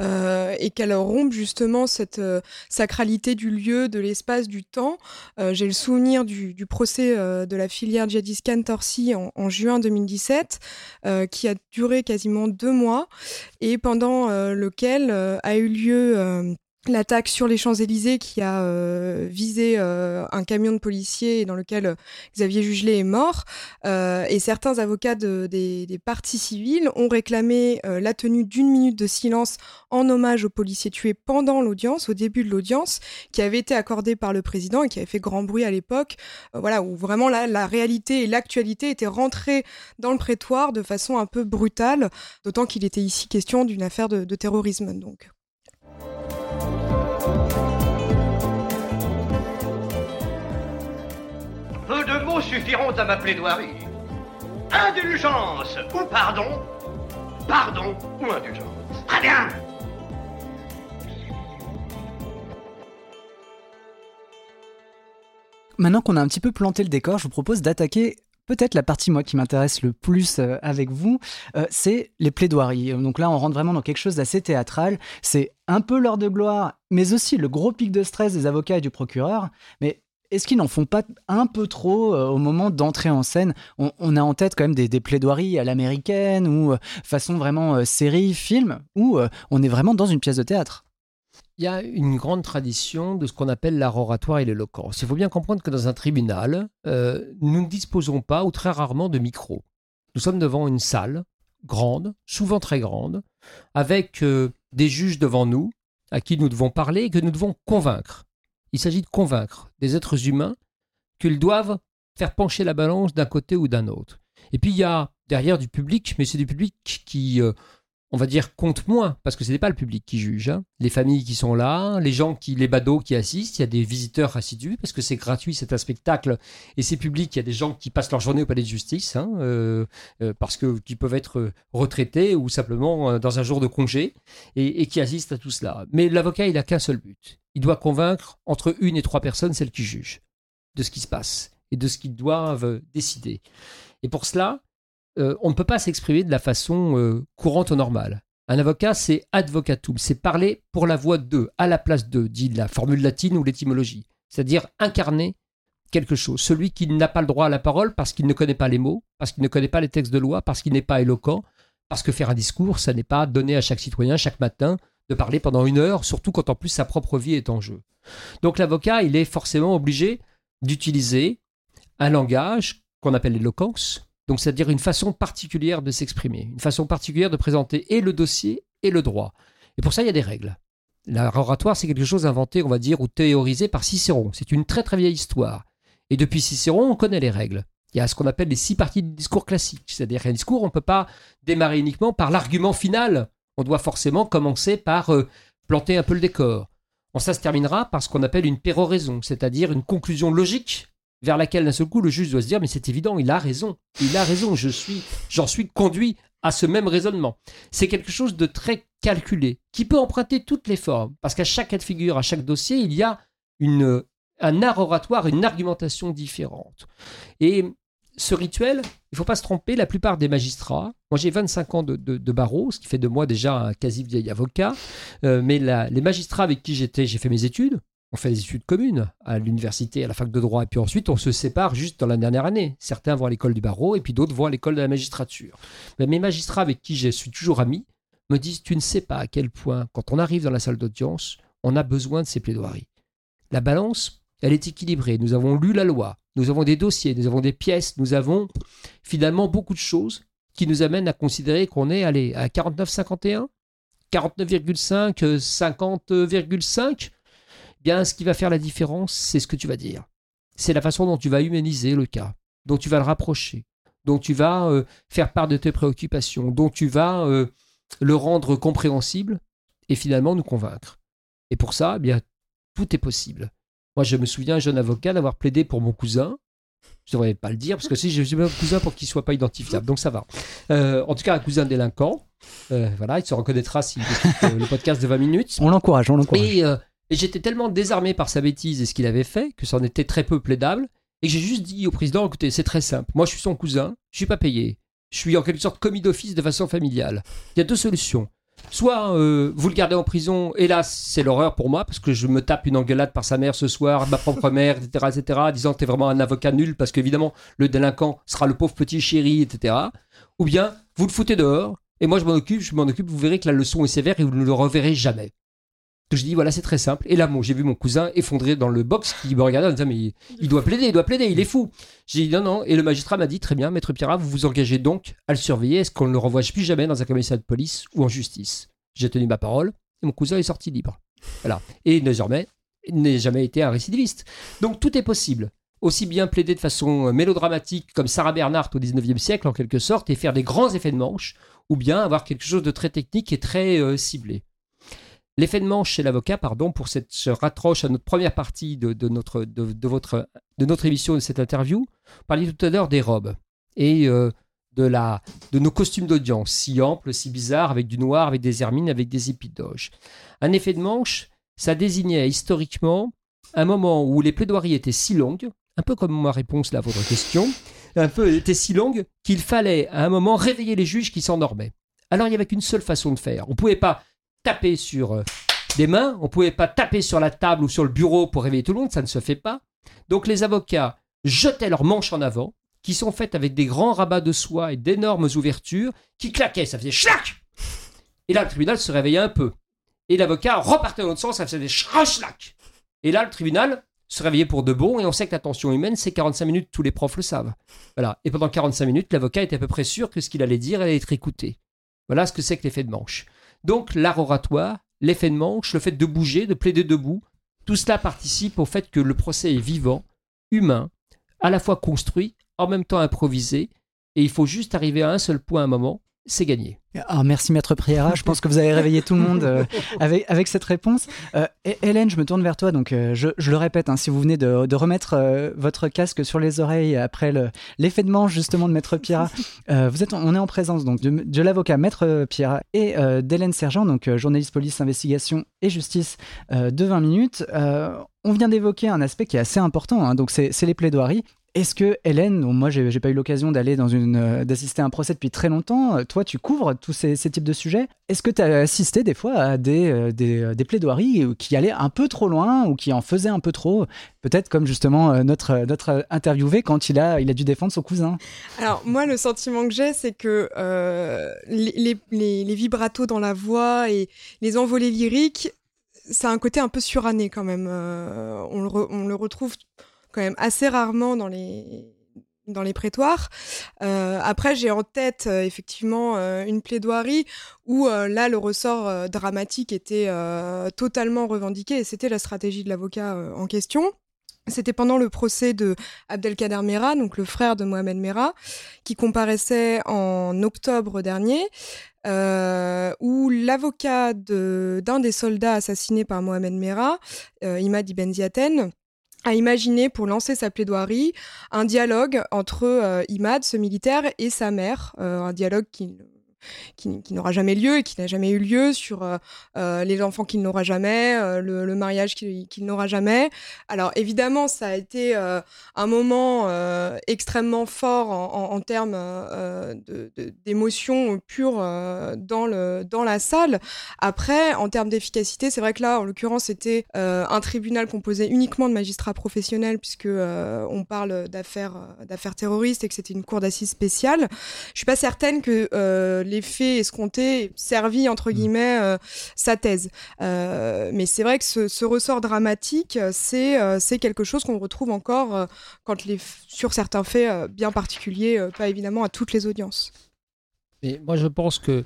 euh, et qu'elle rompe justement cette sacralité du lieu, de l'espace, du temps. J'ai le souvenir du, du procès de la filière Khan Torsi en, en juin 2017 euh, qui a duré quasiment deux mois et pendant lequel a eu lieu l'attaque sur les Champs-Élysées qui a euh, visé euh, un camion de policiers dans lequel euh, Xavier Jugelet est mort. Euh, et certains avocats de- des, des parties civiles ont réclamé euh, la tenue d'une minute de silence en hommage aux policiers tués pendant l'audience, au début de l'audience, qui avait été accordée par le président et qui avait fait grand bruit à l'époque. Voilà, où vraiment la, la réalité et l'actualité étaient rentrées dans le prétoire de façon un peu brutale, d'autant qu'il était ici question d'une affaire de, de terrorisme. Donc. Suffiront à ma plaidoirie. Indulgence ou pardon Pardon ou indulgence Très bien Maintenant qu'on a un petit peu planté le décor, je vous propose d'attaquer peut-être la partie moi qui m'intéresse le plus euh, avec vous, euh, c'est les plaidoiries. Donc là, on rentre vraiment dans quelque chose d'assez théâtral. C'est un peu l'heure de gloire, mais aussi le gros pic de stress des avocats et du procureur. Mais est-ce qu'ils n'en font pas un peu trop euh, au moment d'entrer en scène? On, a en tête quand même des, plaidoiries à l'américaine ou euh, façon vraiment euh, série, film, où on est vraiment dans une pièce de théâtre. Il y a une grande tradition de ce qu'on appelle l'art oratoire et l'éloquence. Il faut bien comprendre que dans un tribunal, nous ne disposons pas ou très rarement de micro. Nous sommes devant une salle grande, souvent très grande, avec des juges devant nous à qui nous devons parler et que nous devons convaincre. Il s'agit de convaincre des êtres humains qu'ils doivent faire pencher la balance d'un côté ou d'un autre. Et puis il y a derrière du public, mais c'est du public qui, euh, on va dire, compte moins, parce que ce n'est pas le public qui juge. hein. Les familles qui sont là, les gens qui, les badauds qui assistent, il y a des visiteurs assidus, parce que c'est gratuit, c'est un spectacle, et c'est public, il y a des gens qui passent leur journée au palais de justice, hein, euh, euh, parce que qui peuvent être retraités ou simplement dans un jour de congé, et, et qui assistent à tout cela. Mais l'avocat, il n'a qu'un seul but. Il doit convaincre entre une et trois personnes, celles qui jugent, de ce qui se passe, et de ce qu'ils doivent décider. Et pour cela, euh, on ne peut pas s'exprimer de la façon euh, courante ou normale. Un avocat, c'est advocatum, c'est parler pour la voix d'eux, à la place d'eux, dit la formule latine ou l'étymologie. C'est-à-dire incarner quelque chose. Celui qui n'a pas le droit à la parole parce qu'il ne connaît pas les mots, parce qu'il ne connaît pas les textes de loi, parce qu'il n'est pas éloquent, parce que faire un discours, ça n'est pas donner à chaque citoyen chaque matin de parler pendant une heure, surtout quand en plus sa propre vie est en jeu. Donc l'avocat, il est forcément obligé d'utiliser un langage qu'on appelle l'éloquence, donc c'est-à-dire une façon particulière de s'exprimer, une façon particulière de présenter et le dossier et le droit. Et pour ça, il y a des règles. L'art oratoire, c'est quelque chose inventé, on va dire, ou théorisé par Cicéron. C'est une très très vieille histoire. Et depuis Cicéron, on connaît les règles. Il y a ce qu'on appelle les six parties du discours classique. C'est-à-dire qu'un discours, on ne peut pas démarrer uniquement par l'argument final. On doit forcément commencer par euh, planter un peu le décor. Ça se terminera par ce qu'on appelle une péroraison, c'est-à-dire une conclusion logique vers laquelle d'un seul coup le juge doit se dire mais c'est évident, il a raison, il a raison, je suis, j'en suis conduit à ce même raisonnement. C'est quelque chose de très calculé, qui peut emprunter toutes les formes, parce qu'à chaque cas de figure, à chaque dossier, il y a un art oratoire, une argumentation différente. Et ce rituel, il faut pas se tromper, la plupart des magistrats, moi j'ai 25 ans de, barreau, ce qui fait de moi déjà un quasi vieil avocat, euh, mais les magistrats avec qui j'étais, j'ai fait mes études, on fait des études communes à l'université, à la fac de droit, et puis ensuite on se sépare juste dans la dernière année. Certains vont à l'école du barreau, et puis d'autres vont à l'école de la magistrature. Mais mes magistrats avec qui je suis toujours ami me disent, tu ne sais pas à quel point, quand on arrive dans la salle d'audience, on a besoin de ces plaidoiries. La balance, elle est équilibrée. Nous avons lu la loi, nous avons des dossiers, nous avons des pièces, nous avons finalement beaucoup de choses qui nous amènent à considérer qu'on est allé à 49,51, 49,5, 50,5. Bien, ce qui va faire la différence, c'est ce que tu vas dire. C'est la façon dont tu vas humaniser le cas, dont tu vas le rapprocher, dont tu vas euh, faire part de tes préoccupations, dont tu vas euh, le rendre compréhensible et finalement nous convaincre. Et pour ça, eh bien, tout est possible. Moi, je me souviens, jeune avocat, d'avoir plaidé pour mon cousin. Je ne devrais pas le dire, parce que si je suis mon cousin pour qu'il ne soit pas identifiable, donc ça va. Euh, en tout cas, un cousin délinquant. Euh, voilà, il se reconnaîtra s'il écoute euh, le podcast de 20 minutes. On l'encourage, on l'encourage. Et, et j'étais tellement désarmé par sa bêtise et ce qu'il avait fait que ça en était très peu plaidable. Et j'ai juste dit au président, écoutez, c'est très simple. Moi, je suis son cousin, je suis pas payé. Je suis en quelque sorte commis d'office de façon familiale. Il y a deux solutions. Soit euh, vous le gardez en prison, là c'est l'horreur pour moi, parce que je me tape une engueulade par sa mère ce soir, ma propre mère, etc., etc., disant t'es vraiment un avocat nul, parce qu'évidemment le délinquant sera le pauvre petit chéri, etc. Ou bien vous le foutez dehors, et moi je m'en occupe, je m'en occupe, vous verrez que la leçon est sévère et vous ne le reverrez jamais je dis voilà c'est très simple. Et là j'ai vu mon cousin effondré dans le box qui me regardait en disant mais il, doit plaider il doit plaider il est fou. J'ai dit non non. Et le magistrat m'a dit très bien maître Pierrat vous vous engagez donc à le surveiller. Est-ce qu'on ne le renvoie plus jamais dans un commissariat de police ou en justice? J'ai tenu ma parole et mon cousin est sorti libre. Voilà. Et désormais il n'a jamais été un récidiviste. Donc tout est possible. Aussi bien plaider de façon mélodramatique comme Sarah Bernhardt au 19e siècle en quelque sorte et faire des grands effets de manche ou bien avoir quelque chose de très technique et très euh, ciblé L'effet de manche chez l'avocat, pardon, pour cette se à notre première partie de, notre, de, votre, de notre émission de cette interview. On parlait tout à l'heure des robes et euh, de, la, de nos costumes d'audience, si amples, si bizarres, avec du noir, avec des hermines, avec des épidoges. Un effet de manche, ça désignait historiquement un moment où les plaidoiries étaient si longues, un peu comme ma réponse à votre question, un peu étaient si longues qu'il fallait à un moment réveiller les juges qui s'endormaient. Alors il n'y avait qu'une seule façon de faire. On ne pouvait pas taper sur euh, des mains, on pouvait pas taper sur la table ou sur le bureau pour réveiller tout le monde, ça ne se fait pas. Donc les avocats jetaient leurs manches en avant, qui sont faites avec des grands rabats de soie et d'énormes ouvertures, qui claquaient, ça faisait schlac Et là, le tribunal se réveillait un peu. Et l'avocat repartait dans l'autre sens, ça faisait schlac Et là, le tribunal se réveillait pour de bon, et on sait que la humaine, c'est 45 minutes, tous les profs le savent. Voilà. Et pendant 45 minutes, l'avocat était à peu près sûr que ce qu'il allait dire allait être écouté. Voilà ce que c'est que l'effet de manche. Donc l'art oratoire, l'effet de manche, le fait de bouger, de plaider debout, tout cela participe au fait que le procès est vivant, humain, à la fois construit, en même temps improvisé, et il faut juste arriver à un seul point à un moment, c'est gagné. Ah, merci Maître Priera, je pense que vous avez réveillé tout le monde euh, avec, avec cette réponse. Euh, Hélène, je me tourne vers toi, donc euh, je, le répète, hein, si vous venez de, de remettre votre casque sur les oreilles après l'effet de manche justement de Maître Priera, vous êtes, on est en présence donc de, l'avocat Maître Priera et d'Hélène Sergent, donc journaliste police, investigation et justice de 20 minutes. on vient d'évoquer un aspect qui est assez important, hein, donc c'est les plaidoiries. Est-ce que Hélène, moi j'ai pas eu l'occasion d'aller dans une euh, d'assister à un procès depuis très longtemps, euh, toi tu couvres tous ces, types de sujets. Est-ce que tu as assisté des fois à des, euh, des, plaidoiries qui allaient un peu trop loin ou qui en faisaient un peu trop? Peut-être comme justement notre, notre interviewé quand il a, il a dû défendre son cousin. Alors moi le sentiment que j'ai c'est que les, les, les, vibratos dans la voix et les envolées lyriques, ça a un côté un peu suranné quand même. on, le on le retrouve quand même assez rarement dans les dans les prétoires. Euh, après, j'ai en tête euh, effectivement euh, une plaidoirie où là le ressort dramatique était totalement revendiqué et c'était la stratégie de l'avocat en question. C'était pendant le procès de Abdelkader Mera, donc le frère de Mohamed Mera, qui comparaissait en octobre dernier, où l'avocat d'un des soldats assassinés par Mohamed Mera, Imad Ibn Ziaten, a imaginé pour lancer sa plaidoirie un dialogue entre euh, Imad, ce militaire, et sa mère, un dialogue qui n'aura jamais lieu et qui n'a jamais eu lieu sur euh, euh, les enfants qu'il n'aura jamais, euh, le, mariage qu'il n'aura jamais. Alors évidemment, ça a été un moment extrêmement fort en, termes d'émotions pures dans, dans la salle. Après, en termes d'efficacité, c'est vrai que là, en l'occurrence, c'était un tribunal composé uniquement de magistrats professionnels puisque on parle d'affaires terroristes et que c'était une cour d'assises spéciale. Je suis pas certaine que les faits escomptés servi entre mm. guillemets euh, sa thèse. Euh, mais c'est vrai que ce, ressort dramatique, c'est euh, c'est quelque chose qu'on retrouve encore quand les, sur certains faits bien particuliers, pas évidemment à toutes les audiences. Mais moi, je pense que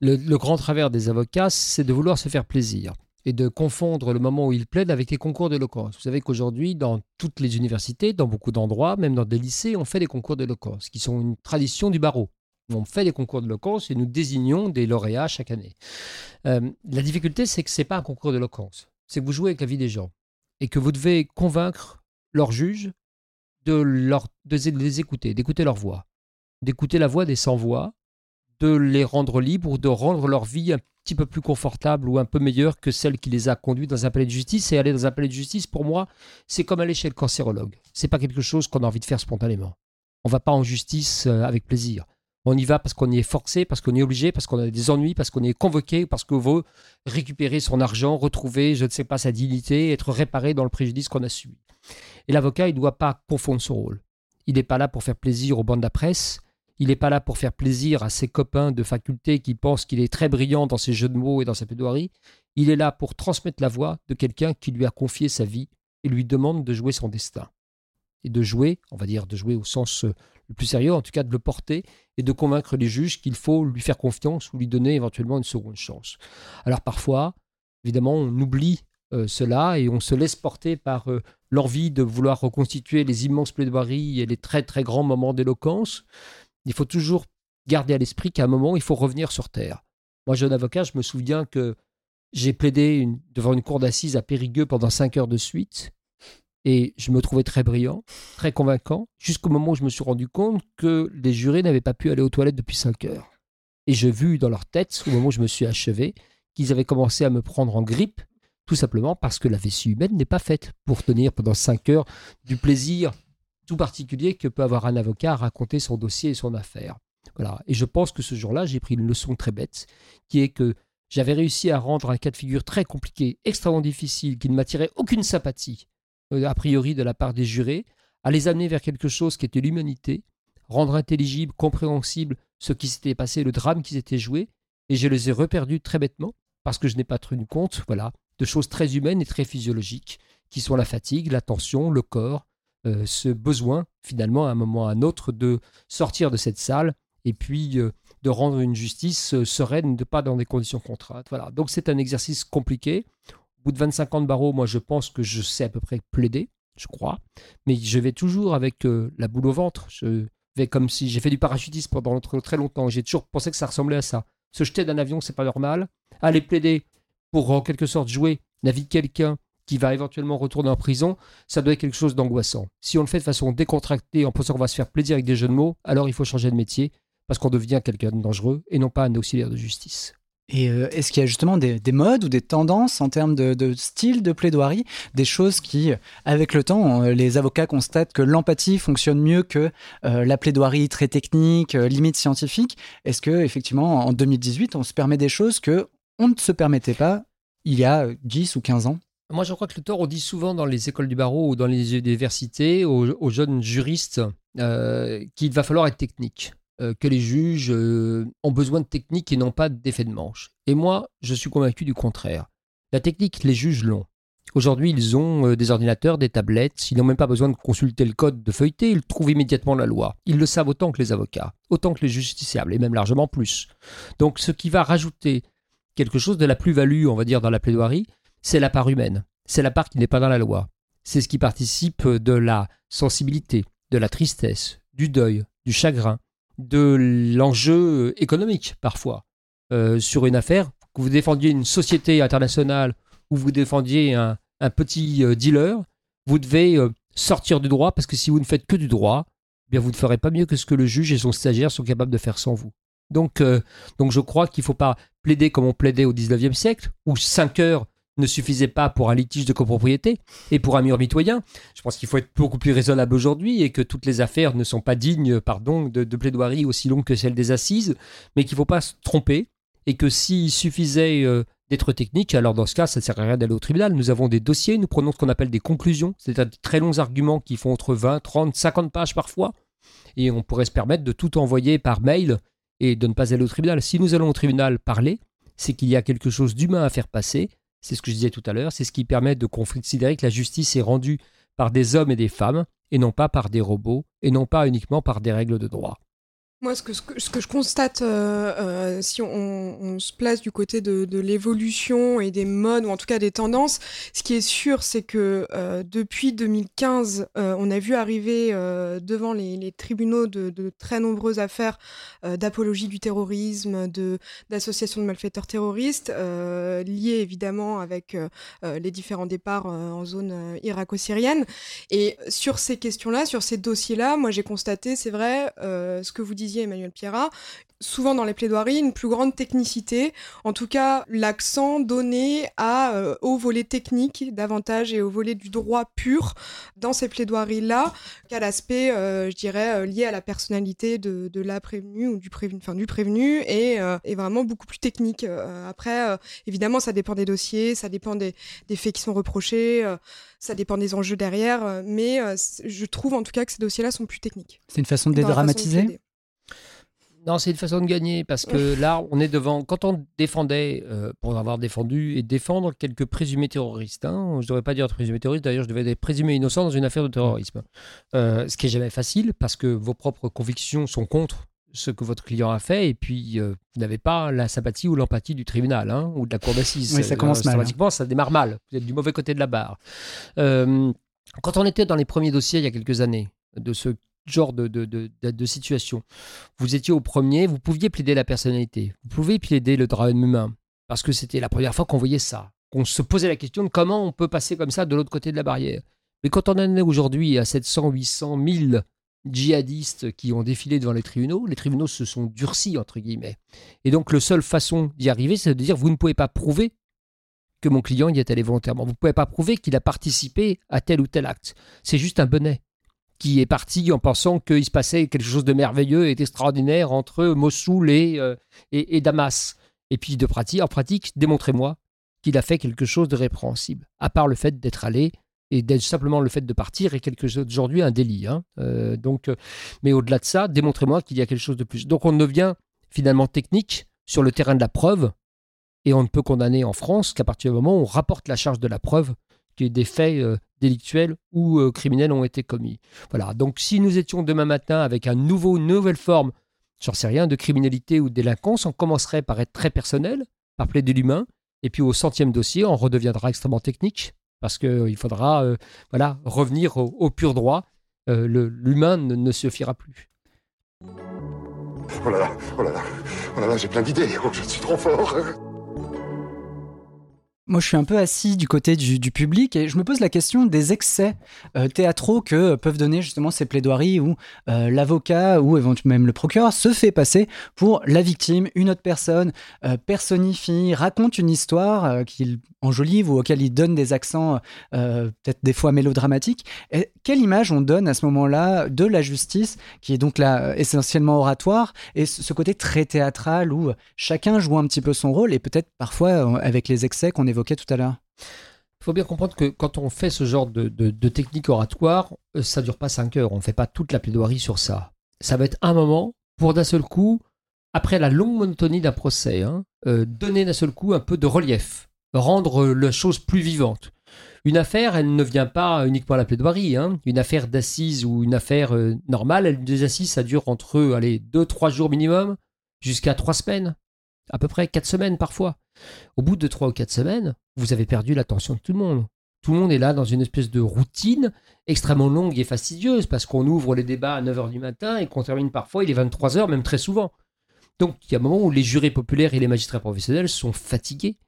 le, le grand travers des avocats, c'est de vouloir se faire plaisir et de confondre le moment où ils plaident avec les concours d'éloquence. Vous savez qu'aujourd'hui, dans toutes les universités, dans beaucoup d'endroits, même dans des lycées, on fait des concours d'éloquence, qui sont une tradition du barreau. On fait des concours d'éloquence et nous désignons des lauréats chaque année. Euh, la difficulté, c'est que ce n'est pas un concours d'éloquence. C'est que vous jouez avec la vie des gens et que vous devez convaincre leurs juges de, leur, de les écouter, d'écouter leur voix, d'écouter la voix des sans-voix, de les rendre libres ou de rendre leur vie un petit peu plus confortable ou un peu meilleure que celle qui les a conduits dans un palais de justice. Et aller dans un palais de justice, pour moi, c'est comme aller chez le cancérologue. C'est pas quelque chose qu'on a envie de faire spontanément. On va pas en justice euh, avec plaisir. On y va parce qu'on y est forcé, parce qu'on est obligé, parce qu'on a des ennuis, parce qu'on est convoqué, parce qu'on veut récupérer son argent, retrouver, je ne sais pas, sa dignité, être réparé dans le préjudice qu'on a subi. Et l'avocat, il ne doit pas confondre son rôle. Il n'est pas là pour faire plaisir aux bandes de la presse. Il n'est pas là pour faire plaisir à ses copains de faculté qui pensent qu'il est très brillant dans ses jeux de mots et dans sa plaidoirie. Il est là pour transmettre la voix de quelqu'un qui lui a confié sa vie et lui demande de jouer son destin. Et de jouer, on va dire de jouer au sens le plus sérieux, en tout cas de le porter et de convaincre les juges qu'il faut lui faire confiance ou lui donner éventuellement une seconde chance. Alors parfois, évidemment, on oublie euh, cela et on se laisse porter par euh, l'envie de vouloir reconstituer les immenses plaidoiries et les très très grands moments d'éloquence. Il faut toujours garder à l'esprit qu'à un moment, il faut revenir sur terre. Moi, jeune avocat, je me souviens que j'ai plaidé devant une cour d'assises à Périgueux pendant cinq heures de suite. Et je me trouvais très brillant, très convaincant, jusqu'au moment où je me suis rendu compte que les jurés n'avaient pas pu aller aux toilettes depuis 5 heures. Et j'ai vu dans leur tête, au moment où je me suis achevé, qu'ils avaient commencé à me prendre en grippe, tout simplement parce que la vessie humaine n'est pas faite pour tenir pendant 5 heures du plaisir tout particulier que peut avoir un avocat à raconter son dossier et son affaire. Voilà. Et je pense que ce jour-là, j'ai pris une leçon très bête, qui est que j'avais réussi à rendre un cas de figure très compliqué, extrêmement difficile, qui ne m'attirait aucune sympathie, a priori de la part des jurés, à les amener vers quelque chose qui était l'humanité, rendre intelligible, compréhensible ce qui s'était passé, le drame qui s'était joué, et je les ai reperdus très bêtement parce que je n'ai pas tenu compte, voilà, de choses très humaines et très physiologiques qui sont la fatigue, la tension, le corps, euh, ce besoin finalement à un moment ou à un autre de sortir de cette salle et puis euh, de rendre une justice sereine, de pas dans des conditions contraintes. Voilà. Donc c'est un exercice compliqué bout de 25 ans de barreau, moi, je pense que je sais à peu près plaider, je crois. Mais je vais toujours avec euh, la boule au ventre. Je vais comme si j'ai fait du parachutisme pendant très longtemps. J'ai toujours pensé que ça ressemblait à ça. Se jeter d'un avion, c'est pas normal. Aller plaider pour en quelque sorte jouer la vie de quelqu'un qui va éventuellement retourner en prison, ça doit être quelque chose d'angoissant. Si on le fait de façon décontractée en pensant qu'on va se faire plaisir avec des jeux de mots, alors il faut changer de métier parce qu'on devient quelqu'un de dangereux et non pas un auxiliaire de justice. Et euh, est-ce qu'il y a justement des, modes ou des tendances en termes de, style de plaidoirie, des choses qui, avec le temps, euh, les avocats constatent que l'empathie fonctionne mieux que euh, la plaidoirie très technique, limite scientifique? Est-ce que effectivement, en 2018, on se permet des choses que on ne se permettait pas il y a 10 ou 15 ans? Moi, je crois que le tort, on dit souvent dans les écoles du barreau ou dans les universités aux, jeunes juristes qu'il va falloir être technique. Euh, que les juges euh, ont besoin de technique et non pas d'effet de manche. Et moi, je suis convaincu du contraire. La technique, les juges l'ont. Aujourd'hui, ils ont euh, des ordinateurs, des tablettes, ils n'ont même pas besoin de consulter le code de feuilleté, ils trouvent immédiatement la loi. Ils le savent autant que les avocats, autant que les justiciables, et même largement plus. Donc ce qui va rajouter quelque chose de la plus-value, on va dire, dans la plaidoirie, c'est la part humaine. C'est la part qui n'est pas dans la loi. c'est ce qui participe de la sensibilité, de la tristesse, du deuil, du chagrin, de l'enjeu économique parfois. Euh, sur une affaire, que vous défendiez une société internationale ou vous défendiez un, petit euh, dealer, vous devez euh, sortir du droit parce que si vous ne faites que du droit, eh bien vous ne ferez pas mieux que ce que le juge et son stagiaire sont capables de faire sans vous. Donc, donc je crois qu'il ne faut pas plaider comme on plaidait au 19e siècle, où 5 heures ne suffisait pas pour un litige de copropriété et pour un mur mitoyen. Je pense qu'il faut être beaucoup plus raisonnable aujourd'hui et que toutes les affaires ne sont pas dignes pardon, de, de plaidoirie aussi longues que celles des assises, mais qu'il ne faut pas se tromper et que s'il suffisait euh, d'être technique, alors dans ce cas, ça ne sert à rien d'aller au tribunal. Nous avons des dossiers, nous prenons ce qu'on appelle des conclusions, c'est-à-dire des très longs arguments qui font entre 20, 30, 50 pages parfois, et on pourrait se permettre de tout envoyer par mail et de ne pas aller au tribunal. Si nous allons au tribunal parler, c'est qu'il y a quelque chose d'humain à faire passer, c'est ce que je disais tout à l'heure, c'est ce qui permet de considérer que la justice est rendue par des hommes et des femmes, et non pas par des robots, et non pas uniquement par des règles de droit. Moi, ce que, je constate, euh, euh, si on, se place du côté de, l'évolution et des modes, ou en tout cas des tendances, ce qui est sûr, c'est que euh, depuis 2015, on a vu arriver devant les, tribunaux de, très nombreuses affaires d'apologie du terrorisme, d'association de, malfaiteurs terroristes, liées évidemment avec les différents départs en zone irako-syrienne. Et sur ces questions-là, sur ces dossiers-là, moi j'ai constaté, c'est vrai, ce que vous dites Emmanuel Pierrat, souvent dans les plaidoiries, une plus grande technicité, en tout cas l'accent donné à, euh, au volet technique davantage et au volet du droit pur dans ces plaidoiries-là qu'à l'aspect, euh, je dirais, euh, lié à la personnalité de, la prévenue ou du prévenu, enfin, du prévenu et, vraiment beaucoup plus technique. après, évidemment, ça dépend des dossiers, ça dépend des, des faits qui sont reprochés, ça dépend des enjeux derrière, mais je trouve en tout cas que ces dossiers-là sont plus techniques. C'est une façon de dédramatiser? Non, c'est une façon de gagner parce que là, on est devant. Quand on défendait, euh, pour avoir défendu et défendre quelques présumés terroristes, hein, je ne devrais pas dire présumés terroristes, d'ailleurs, je devais être présumé innocent dans une affaire de terrorisme. Euh, ce qui est jamais facile parce que vos propres convictions sont contre ce que votre client a fait et puis euh, vous n'avez pas la sympathie ou l'empathie du tribunal hein, ou de la cour d'assises. Oui, ça commence mal. Hein. ça démarre mal. Vous êtes du mauvais côté de la barre. quand on était dans les premiers dossiers il y a quelques années, de ce genre de, de, de, situation. Vous étiez au premier, vous pouviez plaider la personnalité, vous pouvez plaider le drame humain, parce que c'était la première fois qu'on voyait ça, qu'on se posait la question de comment on peut passer comme ça de l'autre côté de la barrière. Mais quand on en est aujourd'hui à 700, 800, 1000 djihadistes qui ont défilé devant les tribunaux, les tribunaux se sont durcis, entre guillemets. Et donc, la seule façon d'y arriver, c'est de dire, vous ne pouvez pas prouver que mon client y est allé volontairement. Vous ne pouvez pas prouver qu'il a participé à tel ou tel acte. C'est juste un bonnet qui est parti en pensant qu'il se passait quelque chose de merveilleux et d'extraordinaire entre Mossoul euh, et, et, Damas. Et puis de pratique, en pratique, démontrez-moi qu'il a fait quelque chose de répréhensible, à part le fait d'être allé et d'être simplement le fait de partir est quelque chose un délit. Hein. Euh, donc, euh, mais au-delà de ça, démontrez-moi qu'il y a quelque chose de plus. Donc on devient finalement technique sur le terrain de la preuve et on ne peut condamner en France qu'à partir du moment où on rapporte la charge de la preuve que des faits délictuels ou euh, criminels ont été commis. Voilà. Donc, si nous étions demain matin avec un nouveau, une nouvelle forme, j'en sais rien, de criminalité ou de délinquance, on commencerait par être très personnel, par plaider l'humain, et puis au centième dossier, on redeviendra extrêmement technique, parce qu'il euh, faudra euh, voilà, revenir au, pur droit. L'humain ne, ne suffira plus. Oh là là, oh là là, oh là là, j'ai plein d'idées, oh, je suis trop fort. Moi, je suis un peu assis du côté du, public et je me pose la question des excès euh, théâtraux que peuvent donner justement ces plaidoiries où euh, l'avocat ou éventuellement même le procureur se fait passer pour la victime, une autre personne, euh, personnifie, raconte une histoire qu'il enjolive ou auquel il donne des accents peut-être des fois mélodramatiques. Quelle image on donne à ce moment-là de la justice qui est donc là essentiellement oratoire et ce côté très théâtral où chacun joue un petit peu son rôle et peut-être parfois avec les excès qu'on est tout à l'heure il faut bien comprendre que quand on fait ce genre de, technique oratoire, euh, ça dure pas 5 heures. On ne fait pas toute la plaidoirie sur ça. Ça va être un moment pour d'un seul coup, après la longue monotonie d'un procès, hein, euh, donner d'un seul coup un peu de relief, rendre la chose plus vivante. Une affaire, elle ne vient pas uniquement à la plaidoirie. Hein. Une affaire d'assises ou une affaire euh, normale, des assises, ça dure entre allez, 2-3 jours minimum, jusqu'à 3 semaines à peu près 4 semaines parfois. Au bout de 3 ou 4 semaines, vous avez perdu l'attention de tout le monde. Tout le monde est là dans une espèce de routine extrêmement longue et fastidieuse parce qu'on ouvre les débats à 9h du matin et qu'on termine parfois, il est 23h, même très souvent. Donc il y a un moment où les jurés populaires et les magistrats professionnels sont fatigués.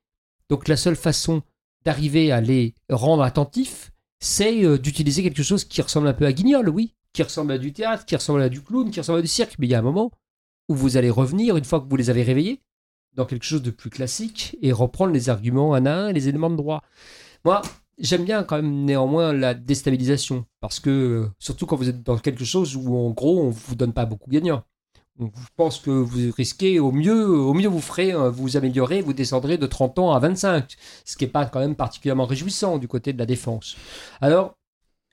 Donc la seule façon d'arriver à les rendre attentifs, c'est euh, d'utiliser quelque chose qui ressemble un peu à Guignol, oui, qui ressemble à du théâtre, qui ressemble à du clown, qui ressemble à du cirque. Mais il y a un moment où vous allez revenir, une fois que vous les avez réveillés, quelque chose de plus classique et reprendre les arguments un à un et les éléments de droit. Moi, j'aime bien quand même néanmoins la déstabilisation, parce que, surtout quand vous êtes dans quelque chose où en gros on vous donne pas beaucoup gagnant. je pense que vous risquez au mieux, au mieux vous ferez, euh, vous améliorez, vous descendrez de 30 ans à 25, ce qui n'est pas quand même particulièrement réjouissant du côté de la défense. Alors,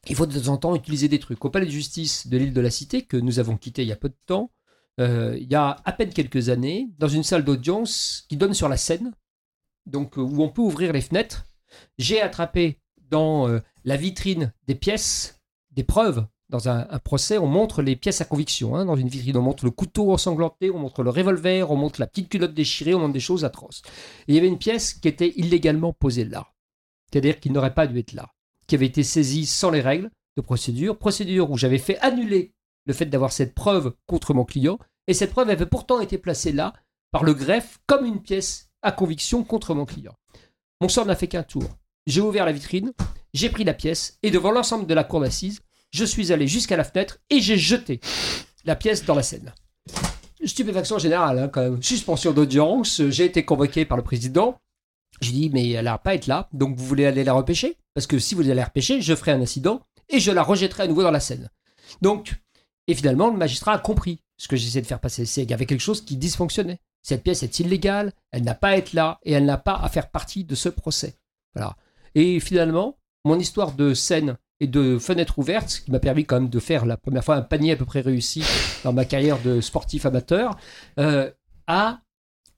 il faut de temps en temps utiliser des trucs. Au palais de justice de l'île de la Cité, que nous avons quitté il y a peu de temps, euh, il y a à peine quelques années, dans une salle d'audience qui donne sur la Seine, donc où on peut ouvrir les fenêtres, j'ai attrapé dans euh, la vitrine des pièces, des preuves. Dans un, procès, on montre les pièces à conviction. Hein. Dans une vitrine, on montre le couteau ensanglanté, on montre le revolver, on montre la petite culotte déchirée, on montre des choses atroces. Et il y avait une pièce qui était illégalement posée là. C'est-à-dire qu'il n'aurait pas dû être là. Qui avait été saisie sans les règles de procédure. Procédure où j'avais fait annuler le fait d'avoir cette preuve contre mon client. Et cette preuve avait pourtant été placée là par le greffe comme une pièce à conviction contre mon client. Mon sort n'a fait qu'un tour. J'ai ouvert la vitrine, j'ai pris la pièce et devant l'ensemble de la cour d'assises, je suis allé jusqu'à la fenêtre et j'ai jeté la pièce dans la Seine. Stupéfaction générale, hein, quand même. Suspension d'audience, j'ai été convoqué par le président. J'ai dit, mais elle n'a pas être là, donc vous voulez aller la repêcher? Parce que si vous allez la repêcher, je ferai un incident et je la rejetterai à nouveau dans la Seine. Donc, et finalement, le magistrat a compris ce que j'essayais de faire passer. C'est qu'il y avait quelque chose qui dysfonctionnait. Cette pièce est illégale, elle n'a pas à être là et elle n'a pas à faire partie de ce procès. Voilà. Et finalement, mon histoire de scène et de fenêtre ouverte, qui m'a permis quand même de faire la première fois un panier à peu près réussi dans ma carrière de sportif amateur, euh, a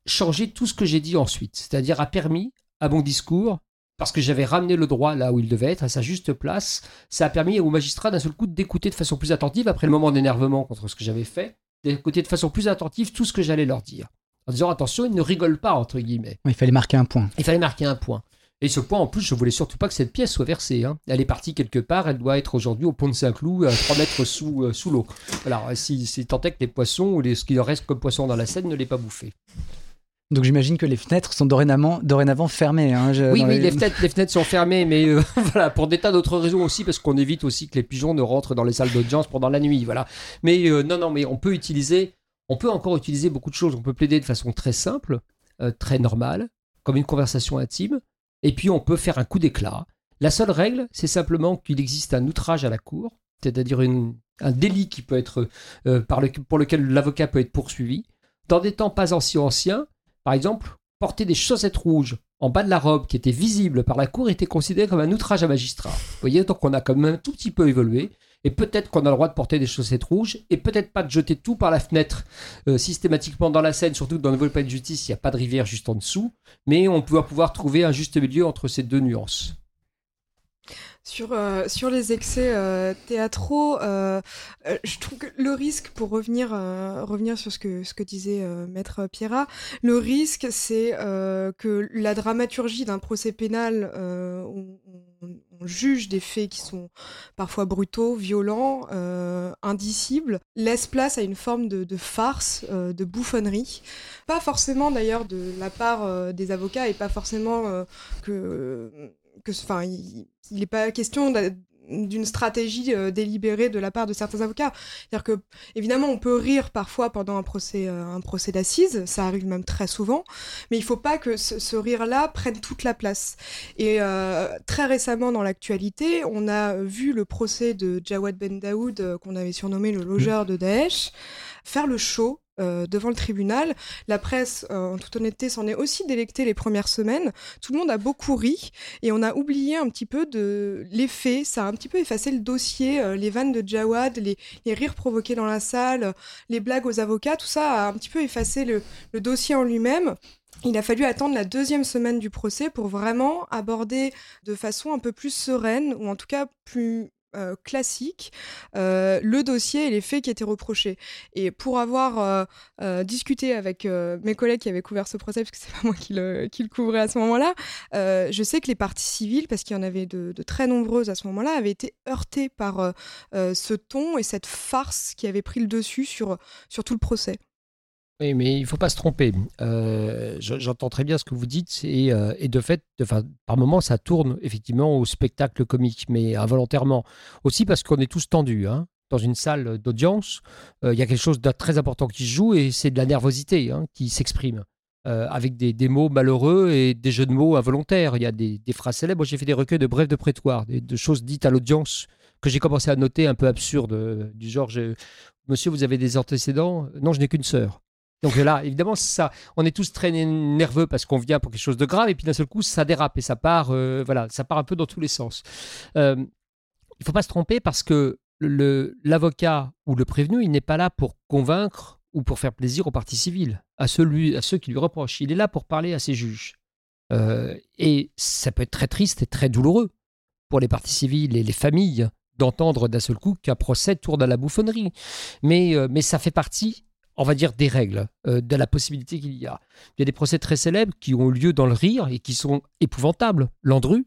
changé tout ce que j'ai dit ensuite. C'est-à-dire a permis à mon discours, parce que j'avais ramené le droit là où il devait être, à sa juste place, ça a permis au magistrat d'un seul coup d'écouter de façon plus attentive, après le moment d'énervement contre ce que j'avais fait, d'écouter de façon plus attentive tout ce que j'allais leur dire en disant attention, il ne rigole pas, entre guillemets. il fallait marquer un point. Il fallait marquer un point. Et ce point, en plus, je voulais surtout pas que cette pièce soit versée. Hein. Elle est partie quelque part, elle doit être aujourd'hui au pont de Saint-Cloud, à 3 mètres sous, euh, sous l'eau. Alors, si, si tant est que les poissons, ou les, ce qui reste comme poisson dans la Seine, ne l'ait pas bouffé. Donc j'imagine que les fenêtres sont dorénavant, dorénavant fermées. Hein, oui, oui les... fenêtres, les fenêtres sont fermées, mais euh, voilà, pour des tas d'autres raisons aussi, parce qu'on évite aussi que les pigeons ne rentrent dans les salles d'audience pendant la nuit. Voilà. Mais euh, non, non, mais on peut utiliser on peut encore utiliser beaucoup de choses. On peut plaider de façon très simple, euh, très normale, comme une conversation intime, et puis on peut faire un coup d'éclat. La seule règle, c'est simplement qu'il existe un outrage à la cour, c'est-à-dire un délit qui peut être pour lequel l'avocat peut être poursuivi. Dans des temps pas si anciens, par exemple, porter des chaussettes rouges en bas de la robe qui était visible par la cour était considéré comme un outrage à magistrat. Vous voyez, donc on a quand même un tout petit peu évolué. Et peut-être qu'on a le droit de porter des chaussettes rouges, et peut-être pas de jeter tout par la fenêtre euh, systématiquement dans la Seine, surtout dans le nouveau palais de justice, il n'y a pas de rivière juste en dessous, mais on peut pouvoir trouver un juste milieu entre ces deux nuances. Sur, euh, sur les excès euh, théâtraux, je trouve que le risque, pour revenir, revenir sur ce que, disait Maître Pierrat, le risque, c'est que la dramaturgie d'un procès pénal, on, on juge des faits qui sont parfois brutaux, violents, euh, indicibles, laisse place à une forme de, farce, euh, de bouffonnerie. Pas forcément d'ailleurs de la part euh, des avocats et pas forcément que, que, enfin, il n'est pas question d'une stratégie euh, délibérée de la part de certains avocats. C'est-à-dire que, évidemment, on peut rire parfois pendant un procès, euh, un procès d'assises, ça arrive même très souvent, mais il ne faut pas que ce, rire-là prenne toute la place. Et euh, très récemment, dans l'actualité, on a vu le procès de Jawad Ben Daoud, qu'on avait surnommé le logeur de Daesh, faire le show euh, devant le tribunal. La presse, euh, en toute honnêteté, s'en est aussi délectée les premières semaines. Tout le monde a beaucoup ri et on a oublié un petit peu de l'effet. Ça a un petit peu effacé le dossier, euh, les vannes de Jawad, les, rires provoqués dans la salle, les blagues aux avocats. Tout ça a un petit peu effacé le, le dossier en lui-même. Il a fallu attendre la deuxième semaine du procès pour vraiment aborder de façon un peu plus sereine, ou en tout cas plus euh, classique euh, le dossier et les faits qui étaient reprochés. Et pour avoir discuté avec mes collègues qui avaient couvert ce procès, parce que c'est pas moi qui le, qui le couvrais à ce moment-là, je sais que les parties civiles, parce qu'il y en avait de, de, très nombreuses à ce moment-là, avaient été heurtées par ce ton et cette farce qui avait pris le dessus sur, sur tout le procès. Oui, mais il ne faut pas se tromper. Euh, j'entends très bien ce que vous dites et, euh, de fait, par moments, ça tourne effectivement au spectacle comique, mais involontairement. Aussi parce qu'on est tous tendus. Hein. Dans une salle d'audience, euh, il y a quelque chose de très important qui se joue et c'est de la nervosité hein, qui s'exprime. avec des, mots malheureux et des jeux de mots involontaires. Il y a des, phrases célèbres. J'ai fait des recueils de brèves de prétoire, de choses dites à l'audience que j'ai commencé à noter un peu absurdes, du genre Monsieur, vous avez des antécédents? Non, je n'ai qu'une sœur. Donc là, évidemment, ça, on est tous très nerveux parce qu'on vient pour quelque chose de grave et puis d'un seul coup, ça dérape et ça part, euh, voilà, ça part un peu dans tous les sens. Euh, il faut pas se tromper parce que l'avocat ou le prévenu, il n'est pas là pour convaincre ou pour faire plaisir aux parties civiles, à, celui, à ceux qui lui reprochent. Il est là pour parler à ses juges. Euh, et ça peut être très triste et très douloureux pour les parties civiles et les familles d'entendre d'un seul coup qu'un procès tourne à la bouffonnerie. Mais, mais ça fait partie on va dire, des règles, euh, de la possibilité qu'il y a. Il y a des procès très célèbres qui ont lieu dans le rire et qui sont épouvantables. Landru,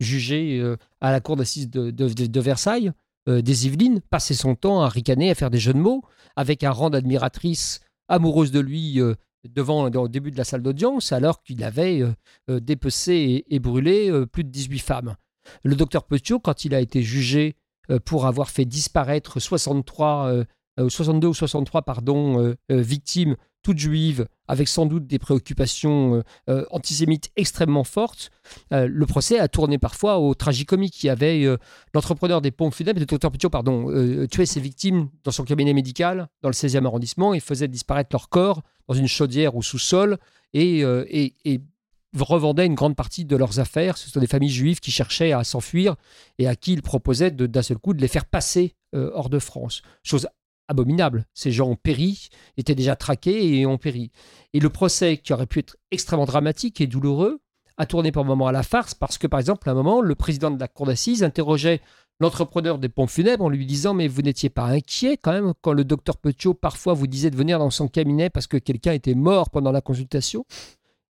jugé euh, à la cour d'assises de, Versailles, euh, des Yvelines, passait son temps à ricaner, à faire des jeux de mots, avec un rang d'admiratrice amoureuse de lui devant au début de la salle d'audience, alors qu'il avait dépecé et, brûlé plus de 18 femmes. Le docteur Petiot, quand il a été jugé pour avoir fait disparaître 63 62 euh, ou 63 pardon, euh, euh, victimes, toutes juives, avec sans doute des préoccupations antisémites extrêmement fortes. le procès a tourné parfois au tragicomique. Y avait l'entrepreneur des pompes funèbres, le docteur Petiot, pardon, tuait ses victimes dans son cabinet médical, dans le 16e arrondissement, et faisait disparaître leur corps dans une chaudière ou sous-sol, et, et, et revendait une grande partie de leurs affaires. Ce sont des familles juives qui cherchaient à s'enfuir et à qui il proposait d'un seul coup de les faire passer hors de France. Chose abominable. Ces gens ont péri, étaient déjà traqués et ont péri. Et le procès, qui aurait pu être extrêmement dramatique et douloureux, a tourné par moment à la farce parce que, par exemple, à un moment, le président de la cour d'assises interrogeait l'entrepreneur des pompes funèbres en lui disant Mais vous n'étiez pas inquiet quand même quand le docteur Petiot parfois vous disait de venir dans son cabinet parce que quelqu'un était mort pendant la consultation?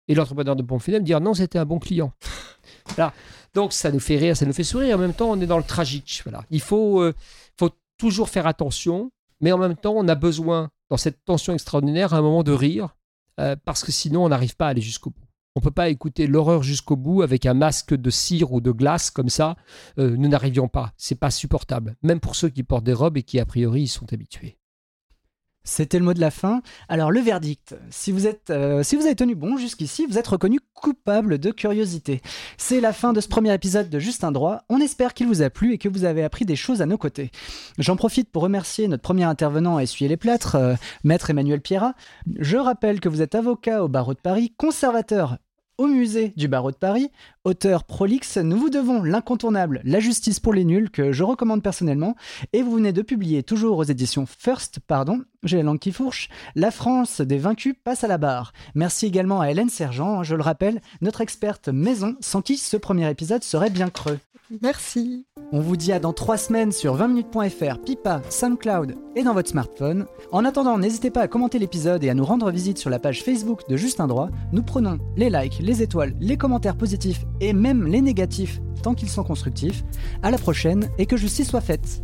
Et l'entrepreneur de pompes funèbres dire Non, c'était un bon client. voilà. Donc ça nous fait rire, ça nous fait sourire. En même temps, on est dans le tragique. Voilà. Il faut, euh, faut toujours faire attention mais en même temps, on a besoin, dans cette tension extraordinaire, un moment de rire, euh, parce que sinon, on n'arrive pas à aller jusqu'au bout. On ne peut pas écouter l'horreur jusqu'au bout avec un masque de cire ou de glace comme ça. Euh, nous n'arrivions pas. C'est pas supportable, même pour ceux qui portent des robes et qui a priori y sont habitués. C'était le mot de la fin. Alors le verdict, si vous, êtes, euh, si vous avez tenu bon jusqu'ici, vous êtes reconnu coupable de curiosité. C'est la fin de ce premier épisode de Juste un droit. On espère qu'il vous a plu et que vous avez appris des choses à nos côtés. J'en profite pour remercier notre premier intervenant à essuyer les plâtres, euh, maître Emmanuel Pierrat. Je rappelle que vous êtes avocat au barreau de Paris, conservateur au musée du barreau de Paris, auteur prolixe, nous vous devons l'incontournable La justice pour les nuls que je recommande personnellement et vous venez de publier toujours aux éditions First, pardon, j'ai la langue qui fourche, La France des vaincus passe à la barre. Merci également à Hélène Sergent, je le rappelle, notre experte maison sans qui ce premier épisode serait bien creux. Merci. On vous dit à dans 3 semaines sur 20minutes.fr, Pipa, SoundCloud et dans votre smartphone. En attendant, n'hésitez pas à commenter l'épisode et à nous rendre visite sur la page Facebook de Juste un droit. Nous prenons les likes, les étoiles, les commentaires positifs et même les négatifs tant qu'ils sont constructifs. À la prochaine et que justice soit faite.